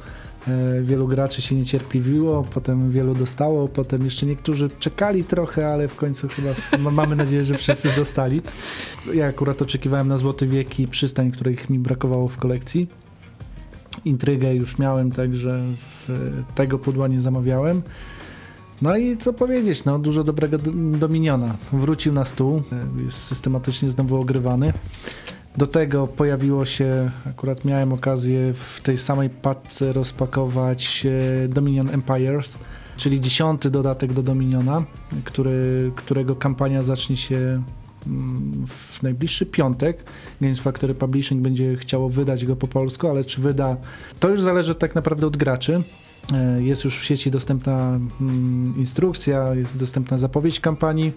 E, wielu graczy się niecierpliwiło, potem wielu dostało, potem jeszcze niektórzy czekali trochę, ale w końcu chyba mamy nadzieję, że wszyscy dostali. Ja akurat oczekiwałem na Złoty Wiek i Przystań, których mi brakowało w kolekcji. Intrygę już miałem, także tego pudła nie zamawiałem. No i co powiedzieć, no dużo dobrego Dominiona. Wrócił na stół, e, jest systematycznie znowu ogrywany. Do tego pojawiło się, akurat miałem okazję w tej samej paczce rozpakować e, Dominion Empires, czyli dziesiąty dodatek do Dominiona, który, którego kampania zacznie się mm, w najbliższy piątek. Games Factory Publishing będzie chciało wydać go po polsku, ale czy wyda, to już zależy tak naprawdę od graczy. E, jest już w sieci dostępna mm, instrukcja, jest dostępna zapowiedź kampanii,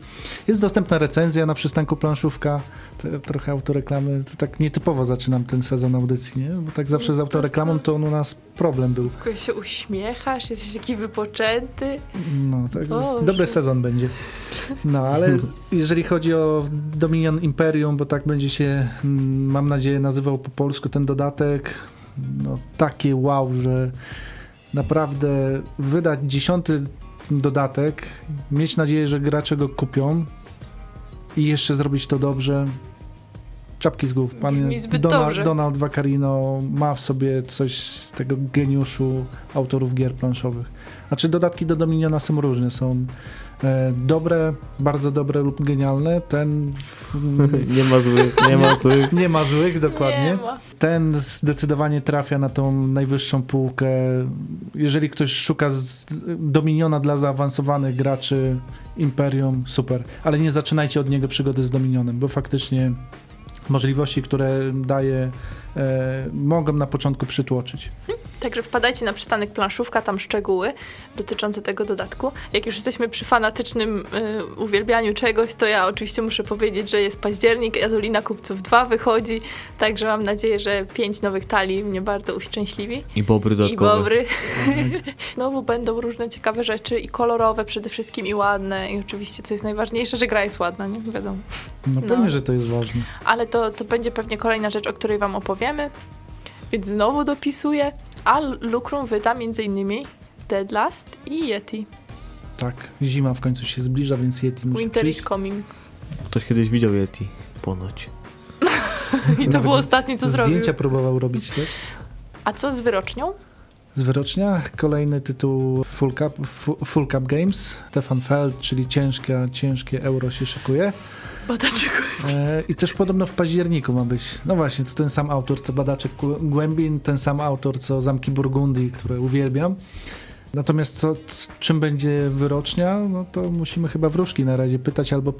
jest dostępna recenzja na przystanku planszówka. To, trochę autoreklamy, to tak nietypowo zaczynam ten sezon audycji, nie? Bo tak zawsze z autoreklamą to on u nas problem był. Tylko się uśmiechasz, jesteś taki wypoczęty. No, tak, dobry sezon będzie. No, ale jeżeli chodzi o Dominion Imperium, bo tak będzie się, mm, mam nadzieję, nazywał po polsku ten dodatek, no takie wow, że naprawdę wydać dziesiąty dodatek, mieć nadzieję, że gracze go kupią i jeszcze zrobić to dobrze. Czapki z głów. Pan Donald, Donald Vaccarino ma w sobie coś z tego geniuszu autorów gier planszowych. Znaczy dodatki do Dominiona są różne, są dobre, bardzo dobre lub genialne. Ten. W... nie ma złych, nie ma złych. Nie ma złych, dokładnie. Ten zdecydowanie trafia na tą najwyższą półkę. Jeżeli ktoś szuka Dominiona dla zaawansowanych graczy, Imperium, super. Ale nie zaczynajcie od niego przygody z Dominionem, bo faktycznie możliwości, które daje, e, mogą na początku przytłoczyć. Także wpadajcie na przystanek planszówka, tam szczegóły dotyczące tego dodatku. Jak już jesteśmy przy fanatycznym y, uwielbianiu czegoś, to ja oczywiście muszę powiedzieć, że jest październik, Jadolina Kupców 2 wychodzi, także mam nadzieję, że pięć nowych talii mnie bardzo uszczęśliwi. I bobry dodatkowe. I bobry. Znowu będą różne ciekawe rzeczy i kolorowe przede wszystkim i ładne i oczywiście, co jest najważniejsze, że gra jest ładna, nie wiadomo. No pewnie, no. że to jest ważne. Ale to, to będzie pewnie kolejna rzecz, o której wam Więc znowu dopisuję, a Lucrum wyda m.in. Dead Last i Yeti. Tak, zima w końcu się zbliża, więc Yeti musi Winter przyjść. is coming. Ktoś kiedyś widział Yeti, ponoć. I to było ostatnie, co zdjęcia zrobił. Zdjęcia próbował robić też. A co z wyrocznią? Z wyrocznia kolejny tytuł Full Cup, Full Cup Games. Stefan Feld, czyli ciężkie, ciężkie euro się szykuje. E, I też podobno w październiku ma być. No właśnie, to ten sam autor co Badaczek Głębin, ten sam autor co Zamki Burgundii, które uwielbiam. Natomiast co, czym będzie wyrocznia, no to musimy chyba wróżki na razie pytać albo,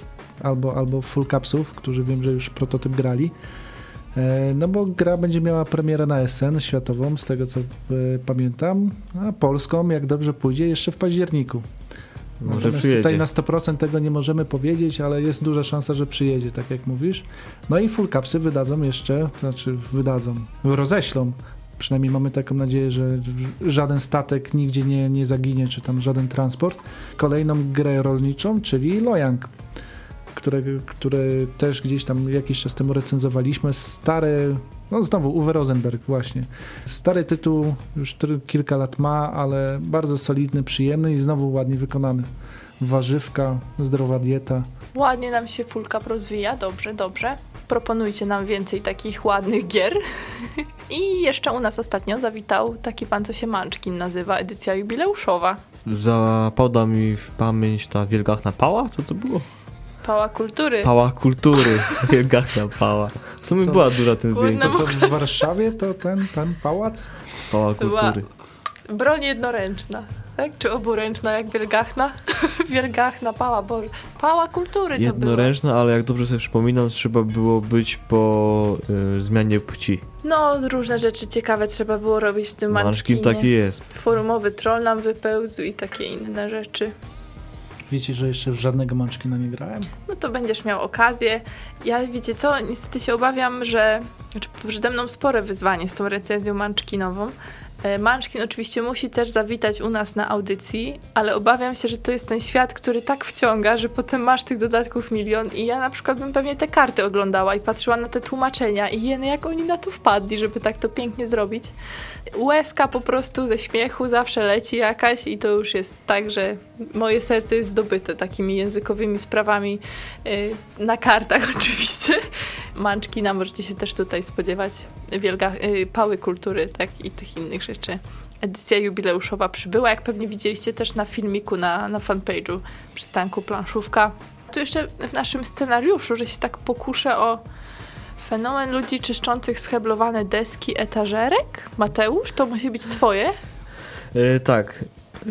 albo, albo full capsów, którzy wiem, że już prototyp grali. E, no bo gra będzie miała premierę na SN światową, z tego co e, pamiętam, a polską, jak dobrze pójdzie, jeszcze w październiku. Może Natomiast przyjedzie. tutaj na 100% tego nie możemy powiedzieć, ale jest duża szansa, że przyjedzie, tak jak mówisz. No i full capsy wydadzą jeszcze, znaczy wydadzą, roześlą. Przynajmniej mamy taką nadzieję, że żaden statek nigdzie nie, nie zaginie, czy tam żaden transport. Kolejną grę rolniczą, czyli Lojang, które, które też gdzieś tam jakiś czas temu recenzowaliśmy. Stary, no znowu Uwe Rosenberg właśnie. Stary tytuł, już kilka lat ma, ale bardzo solidny, przyjemny i znowu ładnie wykonany. Warzywka, zdrowa dieta. Ładnie nam się Full Cup rozwija, dobrze, dobrze. Proponujcie nam więcej takich ładnych gier. I jeszcze u nas ostatnio zawitał taki pan, co się Munchkin nazywa, edycja jubileuszowa. Zapada mi w pamięć ta wielgachna pała? Co to było? Pała kultury. Pała kultury. wielgachna pała. W sumie To- była duża tym zdjęciem. To, to w Warszawie to ten, ten pałac? Pała Była kultury. Broń jednoręczna. Tak? Czy oburęczna jak wielgachna? wielgachna pała, Boże. Pała kultury to była. Jednoręczna, ale jak dobrze sobie przypominam, trzeba było być po y, zmianie płci. No, różne rzeczy ciekawe trzeba było robić w tym Manczkin Munchkinie. taki jest. Forumowy troll nam wypełzł i takie inne rzeczy. Wiecie, że jeszcze w żadnego Munchkina nie grałem? No to będziesz miał okazję. Ja, wiecie co, niestety się obawiam, że znaczy przede mną spore wyzwanie z tą recenzją Munchkinową. E, Munchkin oczywiście musi też zawitać u nas na audycji, ale obawiam się, że to jest ten świat, który tak wciąga, że potem masz tych dodatków milion i ja na przykład bym pewnie te karty oglądała i patrzyła na te tłumaczenia i jeny, jak oni na to wpadli, żeby tak to pięknie zrobić. Łezka po prostu ze śmiechu zawsze leci jakaś i to już jest tak, że moje serce jest zdobyte takimi językowymi sprawami y, na kartach oczywiście. Manczkina możecie się też tutaj spodziewać, wielga, y, pały kultury tak i tych innych rzeczy. Edycja jubileuszowa przybyła, jak pewnie widzieliście też na filmiku na, na fanpage'u przystanku planszówka. Tu jeszcze w naszym scenariuszu, że się tak pokuszę o fenomen ludzi czyszczących scheblowane deski etażerek. Mateusz, to musi być twoje? E, tak.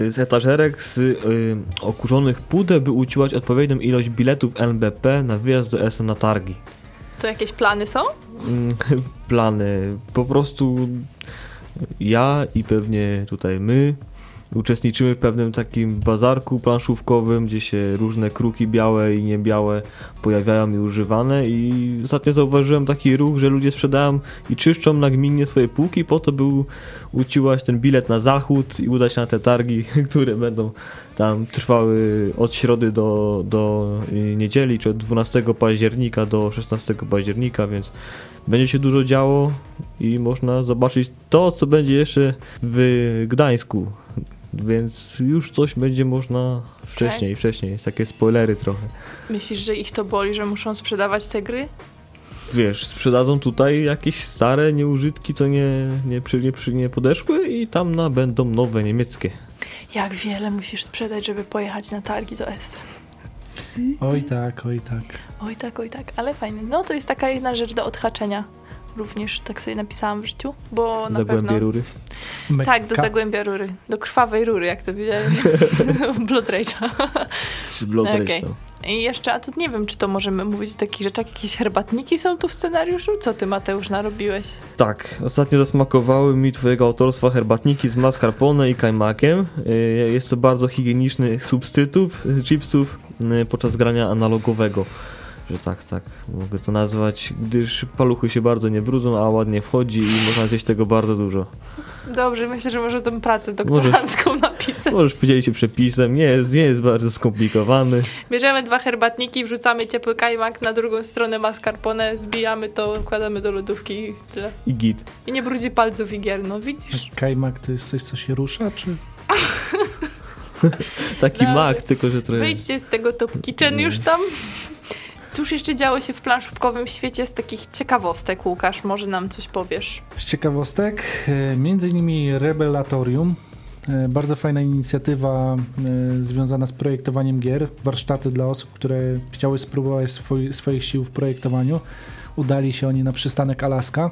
Z etażerek z y, okurzonych pudeł, by uciłać odpowiednią ilość biletów NBP na wyjazd do SN na targi. To jakieś plany są? Mm, plany. Po prostu ja i pewnie tutaj my uczestniczymy w pewnym takim bazarku planszówkowym, gdzie się różne kruki białe i niebiałe pojawiają i używane i ostatnio zauważyłem taki ruch, że ludzie sprzedają i czyszczą nagminnie swoje półki po to, by uciłać ten bilet na zachód i udać się na te targi, które będą tam trwały od środy do, do niedzieli, czy od 12 października do 16 października, więc będzie się dużo działo i można zobaczyć to, co będzie jeszcze w Gdańsku. Więc już coś będzie można wcześniej, wcześniej. Takie spoilery trochę. Myślisz, że ich to boli, że muszą sprzedawać te gry? Wiesz, sprzedadzą tutaj jakieś stare nieużytki, co nie, nie, przy, nie, przy, nie podeszły i tam na będą nowe niemieckie. Jak wiele musisz sprzedać, żeby pojechać na targi do S. Oj tak, oj tak. Oj tak, oj tak, ale fajnie. No to jest taka jedna rzecz do odhaczenia. Również tak sobie napisałam w życiu, bo na Zagłębie pewno... rury. Tak, do zagłębia rury. Do krwawej rury, jak to powiedziałem. Blood Rage'a. Blood. Rage tam. I jeszcze, a tu nie wiem, czy to możemy mówić o takich rzeczach, jakieś herbatniki są tu w scenariuszu? Co ty, Mateusz, narobiłeś? Tak, ostatnio zasmakowały mi twojego autorstwa herbatniki z mascarpone i kajmakiem. Y, Jest to bardzo higieniczny substytut chipsów y, podczas grania analogowego. Że tak, tak, mogę to nazwać, gdyż paluchy się bardzo nie brudzą, a ładnie wchodzi i można zjeść tego bardzo dużo. Dobrze, myślę, że może tę pracę doktorancką napisać. Możesz podzielić się przepisem, nie jest, nie jest bardzo skomplikowany. Bierzemy dwa herbatniki, wrzucamy ciepły kajmak, na drugą stronę mascarpone, zbijamy to, wkładamy do lodówki i tyle. I git. I nie brudzi palców i gier, no widzisz? Kajmak to jest coś, co się rusza, czy? Taki No, mak, tylko że trochę... Wyjdźcie z tego top kitchen już tam. Cóż jeszcze działo się w planszówkowym świecie z takich ciekawostek, Łukasz? Może nam coś powiesz? Z ciekawostek, e, między innymi Rebelatorium. E, Bardzo fajna inicjatywa e, związana z projektowaniem gier. Warsztaty dla osób, które chciały spróbować swoi, swoich sił w projektowaniu. Udali się oni na przystanek Alaska.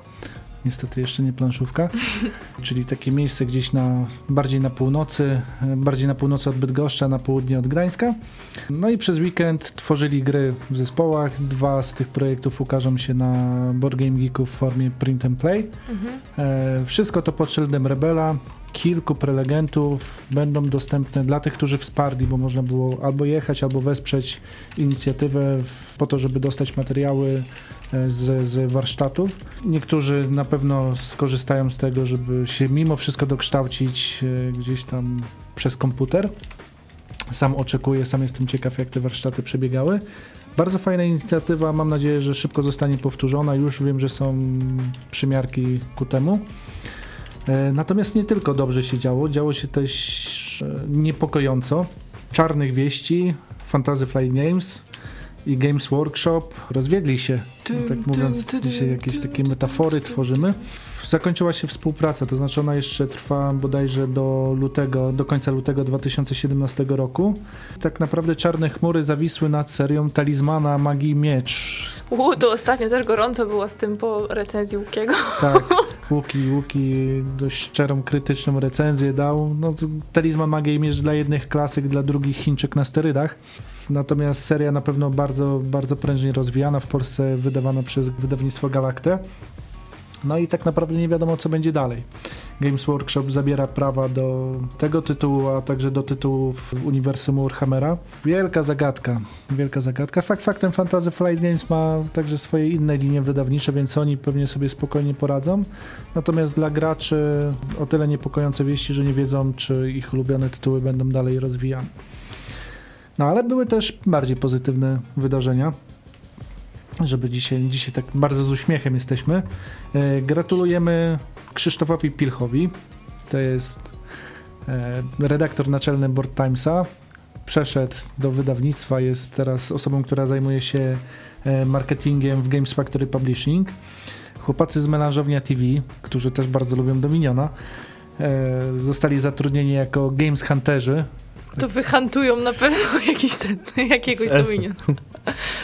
Niestety jeszcze nie planszówka, czyli takie miejsce gdzieś na, bardziej na północy, bardziej na północy od Bydgoszcza, na południe od Gdańska. No i przez weekend tworzyli gry w zespołach. Dwa z tych projektów ukażą się na Board Game Geeku w formie print and play. Mhm. E, wszystko to pod szyldem Rebela. Kilku prelegentów będą dostępne dla tych, którzy wsparli, bo można było albo jechać, albo wesprzeć inicjatywę w, po to, żeby dostać materiały e, z, z warsztatów. Niektórzy na pewno skorzystają z tego, żeby się mimo wszystko dokształcić e, gdzieś tam przez komputer. Sam oczekuję, sam jestem ciekaw, jak te warsztaty przebiegały. Bardzo fajna inicjatywa, mam nadzieję, że szybko zostanie powtórzona. Już wiem, że są przymiarki ku temu. E, Natomiast nie tylko dobrze się działo, działo się też e, niepokojąco. Czarnych wieści, Fantasy Flight Games i Games Workshop rozwiedli się. Tak mówiąc, dzisiaj jakieś takie metafory tworzymy. Zakończyła się współpraca, to znaczy ona jeszcze trwa bodajże do lutego, do końca lutego 2017 roku. Tak naprawdę czarne chmury zawisły nad serią Talizmana Magii Miecz. U, to ostatnio też gorąco było z tym po recenzji Łukiego. Tak, Łuki, Łuki dość szczerą, krytyczną recenzję dał. No, Talizman Magii Miecz dla jednych klasyk, dla drugich Chińczyk na sterydach. Natomiast seria na pewno bardzo, bardzo prężnie rozwijana, w Polsce wydawana przez wydawnictwo Galacte. No i tak naprawdę nie wiadomo, co będzie dalej. Games Workshop zabiera prawa do tego tytułu, a także do tytułów uniwersum Warhammera. Wielka zagadka, wielka zagadka. Fakt faktem Fantasy Flight Games ma także swoje inne linie wydawnicze, więc oni pewnie sobie spokojnie poradzą. Natomiast dla graczy o tyle niepokojące wieści, że nie wiedzą, czy ich ulubione tytuły będą dalej rozwijane. No ale były też bardziej pozytywne wydarzenia żeby dzisiaj, dzisiaj tak bardzo z uśmiechem jesteśmy. E, gratulujemy Krzysztofowi Pilchowi. To jest e, redaktor naczelny Board Timesa. Przeszedł do wydawnictwa, jest teraz osobą, która zajmuje się e, marketingiem w Games Factory Publishing. Chłopacy z melanżownia TV, którzy też bardzo lubią Dominiona, zostali zatrudnieni jako Games Hunterzy. To wyhantują na pewno jakiś ten, jakiegoś. Dominion.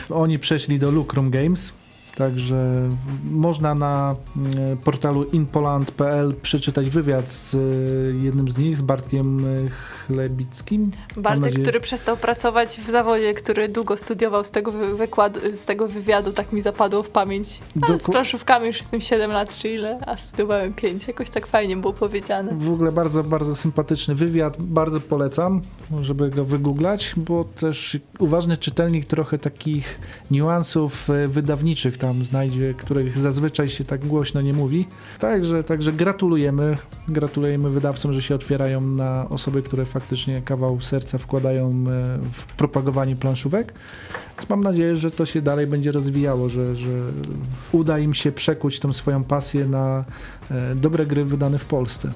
Oni przeszli do Lucrum Games, także można na mm, portalu inpoland.pl przeczytać wywiad z y, jednym z nich, z Bartkiem y, Chlebickim. Bartek, nadzieję- który przestał pracować w zawodzie, który długo studiował z tego wy- wykładu, z tego wywiadu, tak mi zapadło w pamięć. Ale z Doku- planszówkami już jestem 7 lat czy ile, a studiowałem 5. Jakoś tak fajnie było powiedziane. W ogóle bardzo, bardzo sympatyczny wywiad, bardzo polecam, żeby go wygooglać, bo też uważny czytelnik trochę takich niuansów e, wydawniczych tam znajdzie, których zazwyczaj się tak głośno nie mówi. Także, także gratulujemy, gratulujemy wydawcom, że się otwierają na osoby, które faktycznie kawał serca wkładają e, w propagowanie planszówek. Więc mam nadzieję, że to się dalej będzie rozwijało, że, że uda im się przekuć tą swoją pasję na e, dobre gry wydane w Polsce.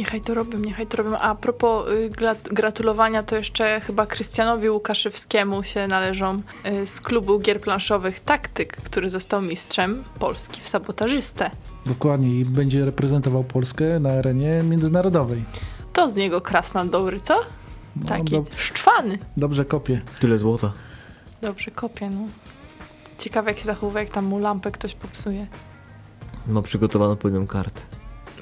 Niechaj to robią, niechaj to robią. A propos y, grat- gratulowania, to jeszcze chyba Krystianowi Łukaszewskiemu się należą y, z klubu gier planszowych Taktyk, który został mistrzem Polski w sabotażystę. Dokładnie i będzie reprezentował Polskę na arenie międzynarodowej. To z niego krasnal dobry, co? No, Taki do, szczwany. dobrze kopie. Tyle złota. Dobrze kopie, no. Ciekawe, jak się zachowuje, jak tam mu lampę ktoś popsuje. Ma przygotowaną pewną kartę.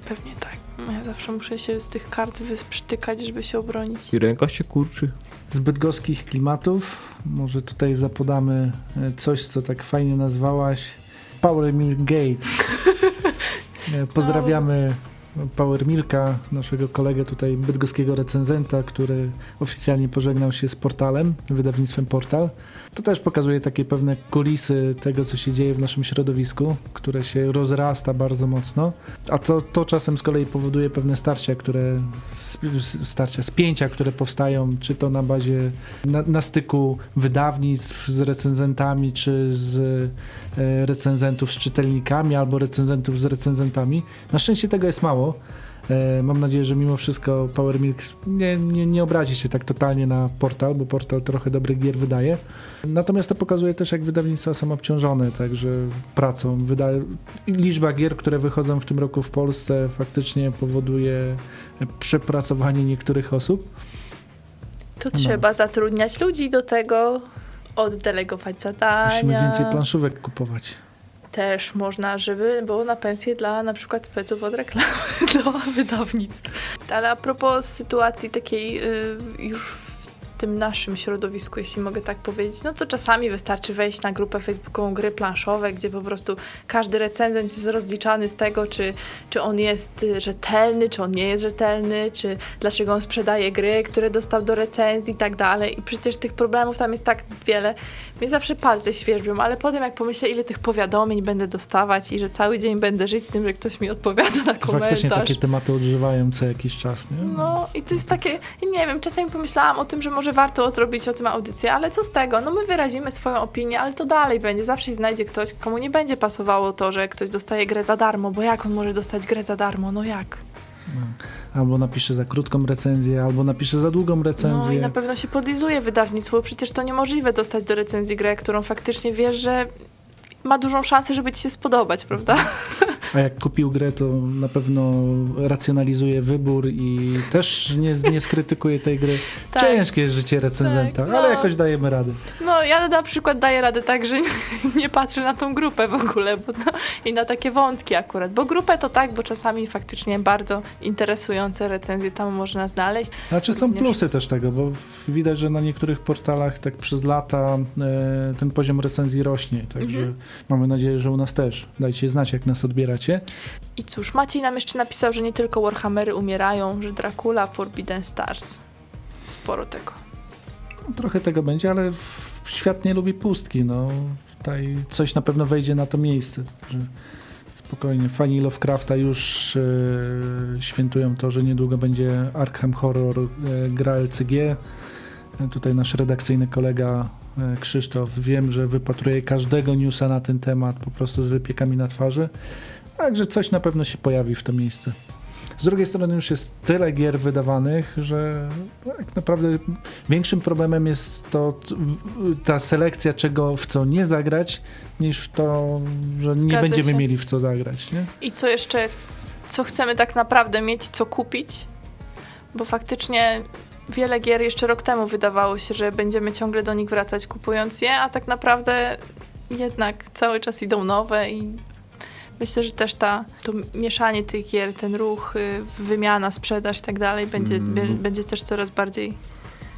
Pewnie tak. Ja zawsze muszę się z tych kart wysztykać, żeby się obronić. I ręka się kurczy. Z bydgoskich klimatów może tutaj zapodamy e, coś, co tak fajnie nazwałaś Power Milk Gate. E, Pozdrawiamy Power Milka, naszego kolegę tutaj bydgoskiego recenzenta, który oficjalnie pożegnał się z portalem, wydawnictwem Portal. To też pokazuje takie pewne kulisy tego, co się dzieje w naszym środowisku, które się rozrasta bardzo mocno, a to, to czasem z kolei powoduje pewne starcia, które starcia, spięcia, które powstają, czy to na bazie, na, na styku wydawnictw z recenzentami, czy z e, recenzentów z czytelnikami, albo recenzentów z recenzentami. Na szczęście tego jest mało. E, Mam nadzieję, że mimo wszystko Power Milk nie, nie, nie obrazi się tak totalnie na portal, bo portal trochę dobrych gier wydaje. Natomiast to pokazuje też, jak wydawnictwa są obciążone także pracą. Wyda... Liczba gier, które wychodzą w tym roku w Polsce faktycznie powoduje przepracowanie niektórych osób. To No. trzeba zatrudniać ludzi do tego, oddelegować zadania. Musimy więcej planszówek kupować. Też można, żeby było na pensję dla na przykład speców od reklamy do wydawnictw. Ale a propos sytuacji takiej y, już w tym naszym środowisku, jeśli mogę tak powiedzieć, no to czasami wystarczy wejść na grupę facebookową gry planszowe, gdzie po prostu każdy recenzent jest rozliczany z tego, czy, czy on jest y, rzetelny, czy on nie jest rzetelny, czy dlaczego on sprzedaje gry, które dostał do recenzji i tak dalej. I przecież tych problemów tam jest tak wiele. Mnie zawsze palce świeżbią, ale potem jak pomyślę, ile tych powiadomień będę dostawać i że cały dzień będę żyć tym, że ktoś mi odpowiada na komentarz. Faktycznie takie tematy odżywają co jakiś czas, nie? No i to jest takie, nie wiem, czasami pomyślałam o tym, że może warto zrobić o tym audycję, ale co z tego? No my wyrazimy swoją opinię, ale to dalej będzie. Zawsze się znajdzie ktoś, komu nie będzie pasowało to, że ktoś dostaje grę za darmo, bo jak on może dostać grę za darmo? No jak? No. Albo napisze za krótką recenzję, albo napisze za długą recenzję. No i na pewno się podlizuje wydawnictwo, bo przecież to niemożliwe dostać do recenzji grę, którą faktycznie wiesz, że ma dużą szansę, żeby ci się spodobać, prawda? A jak kupił grę, to na pewno racjonalizuje wybór i też nie, nie skrytykuje tej gry. Tak. Ciężkie jest życie recenzenta, tak, no. ale jakoś dajemy radę. No ja na przykład daję radę tak, że nie, nie patrzę na tą grupę w ogóle bo no, i na takie wątki akurat, bo grupę to tak, bo czasami faktycznie bardzo interesujące recenzje tam można znaleźć. Znaczy są Również... plusy też tego, bo widać, że na niektórych portalach tak przez lata e, ten poziom recenzji rośnie, także mhm. mamy nadzieję, że u nas też. Dajcie znać, jak nas odbiera i cóż, Maciej nam jeszcze napisał, że nie tylko Warhammery umierają, że Dracula, Forbidden Stars. Sporo tego. No, trochę tego będzie, ale świat nie lubi pustki. No. Tutaj coś na pewno wejdzie na to miejsce. Że spokojnie. Fani Lovecrafta już e, świętują to, że niedługo będzie Arkham Horror e, gra LCG. E, tutaj nasz redakcyjny kolega Krzysztof wiem, że wypatruje każdego newsa na ten temat po prostu z wypiekami na twarzy. Także coś na pewno się pojawi w to miejsce. Z drugiej strony już jest tyle gier wydawanych, że tak naprawdę większym problemem jest to ta selekcja, czego w co nie zagrać, niż w to, że Zgadza nie będziemy się. mieli w co zagrać. Nie? I co jeszcze, co chcemy tak naprawdę mieć, co kupić? Bo faktycznie wiele gier jeszcze rok temu wydawało się, że będziemy ciągle do nich wracać kupując je, a tak naprawdę jednak cały czas idą nowe i Myślę, że też ta, to mieszanie tych gier, ten ruch, y, wymiana, sprzedaż i tak dalej będzie, mm. będzie też coraz bardziej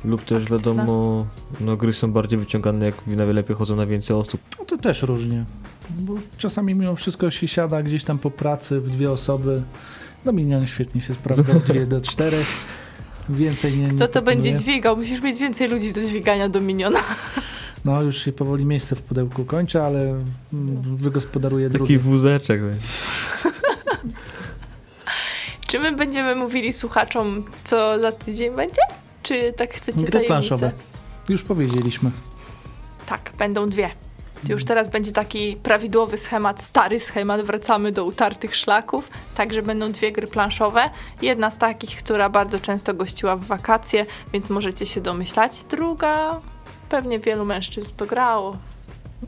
lub też aktywna. wiadomo, no gry są bardziej wyciągane, jak na wiele chodzą na więcej osób. No to też różnie. Bo czasami mimo wszystko się siada gdzieś tam po pracy w dwie osoby. Dominion świetnie się sprawdza w dwie do czterech. Więcej nie Kto to będzie dźwigał? Musisz mieć więcej ludzi do dźwigania Dominiona. No, już się powoli miejsce w pudełku kończy, ale mm, wygospodaruję Taki drugi. Taki wózeczek. Czy my będziemy mówili słuchaczom, co za tydzień będzie? Czy tak chcecie Gry planszowe. Już powiedzieliśmy. Tak, będą dwie. Już teraz będzie taki prawidłowy schemat, stary schemat, wracamy do utartych szlaków, także będą dwie gry planszowe. Jedna z takich, która bardzo często gościła w wakacje, więc możecie się domyślać. Druga Pewnie wielu mężczyzn to grało.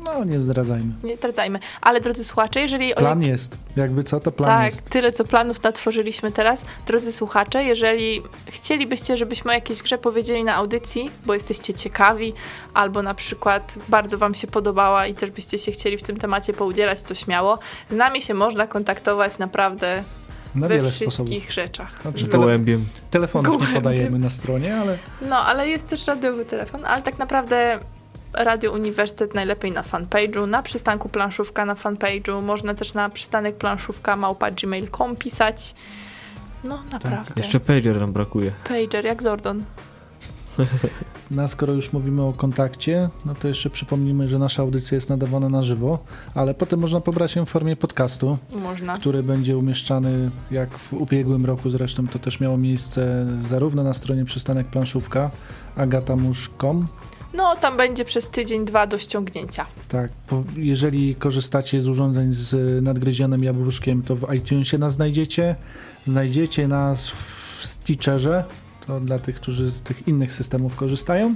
No, nie zdradzajmy. Nie zdradzajmy. Ale drodzy słuchacze, jeżeli... Plan jest. Jakby co, to plan tak, jest. Tak, tyle co planów natworzyliśmy teraz. Drodzy słuchacze, jeżeli chcielibyście, żebyśmy o jakiejś grze powiedzieli na audycji, bo jesteście ciekawi, albo na przykład bardzo wam się podobała i też byście się chcieli w tym temacie poudzielać, to śmiało. Z nami się można kontaktować naprawdę na we wszystkich sposobów. rzeczach. Znaczy, gołębiem. Telefonów nie podajemy na stronie, ale... No, ale jest też radiowy telefon, ale tak naprawdę Radio Uniwersytet najlepiej na fanpage'u, na przystanku planszówka na fanpage'u, można też na przystanek planszówka małpa gmail.com pisać. No, naprawdę. Tak. Jeszcze pager nam brakuje. Pager, jak Zordon. No, skoro już mówimy o kontakcie, no to jeszcze przypomnijmy, że nasza audycja jest nadawana na żywo, ale potem można pobrać ją w formie podcastu, można. który będzie umieszczany jak w ubiegłym roku zresztą to też miało miejsce zarówno na stronie przystanek planszówka agatamusz.com no, tam będzie przez tydzień, dwa do ściągnięcia. Tak, jeżeli korzystacie z urządzeń z nadgryzionym jabłuszkiem, to w iTunesie nas znajdziecie. Znajdziecie nas w Stitcherze, to dla tych, którzy z tych innych systemów korzystają.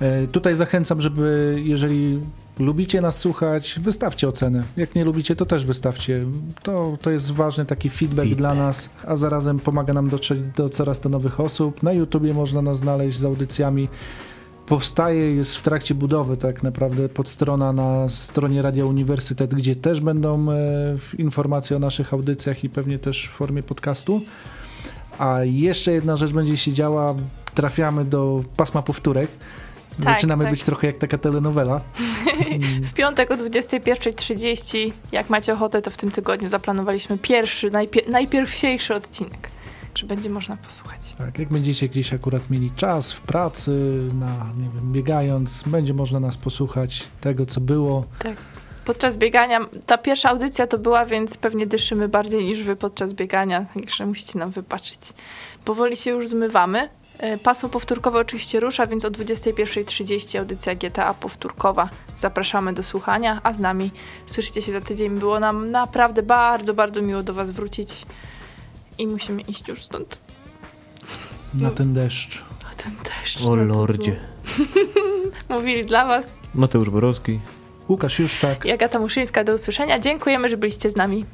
E, tutaj zachęcam, żeby jeżeli lubicie nas słuchać, wystawcie ocenę. Jak nie lubicie, to też wystawcie. To, to jest ważny taki feedback, feedback, dla nas, a zarazem pomaga nam dotrzeć do coraz to nowych osób. Na YouTubie można nas znaleźć z audycjami. powstaje, jest w trakcie budowy tak naprawdę podstrona na stronie Radia Uniwersytet, gdzie też będą e, informacje o naszych audycjach i pewnie też w formie podcastu. A jeszcze jedna rzecz będzie się działa, trafiamy do pasma powtórek. Tak, Zaczynamy tak. być trochę jak taka telenowela. W piątek o 21.30, jak macie ochotę, to w tym tygodniu zaplanowaliśmy pierwszy, najpie- najpierwsiejszy odcinek, że będzie można posłuchać. Tak, jak będziecie gdzieś akurat mieli czas w pracy, na, nie wiem, biegając, będzie można nas posłuchać tego, co było. Podczas biegania, ta pierwsza audycja to była, więc pewnie dyszymy bardziej niż wy podczas biegania, także musicie nam wybaczyć. Powoli się już zmywamy. E, Pasmo powtórkowe oczywiście rusza, więc o 21.30 audycja GTA powtórkowa. Zapraszamy do słuchania, a z nami słyszycie się za tydzień. Było nam naprawdę bardzo, bardzo miło do was wrócić i musimy iść już stąd. Na ten deszcz. A ten deszcz. O lordzie. Mówili dla was Mateusz Borowski. Łukasz Juszczak. i Agata Muszyńska. Do usłyszenia. Dziękujemy, że byliście z nami.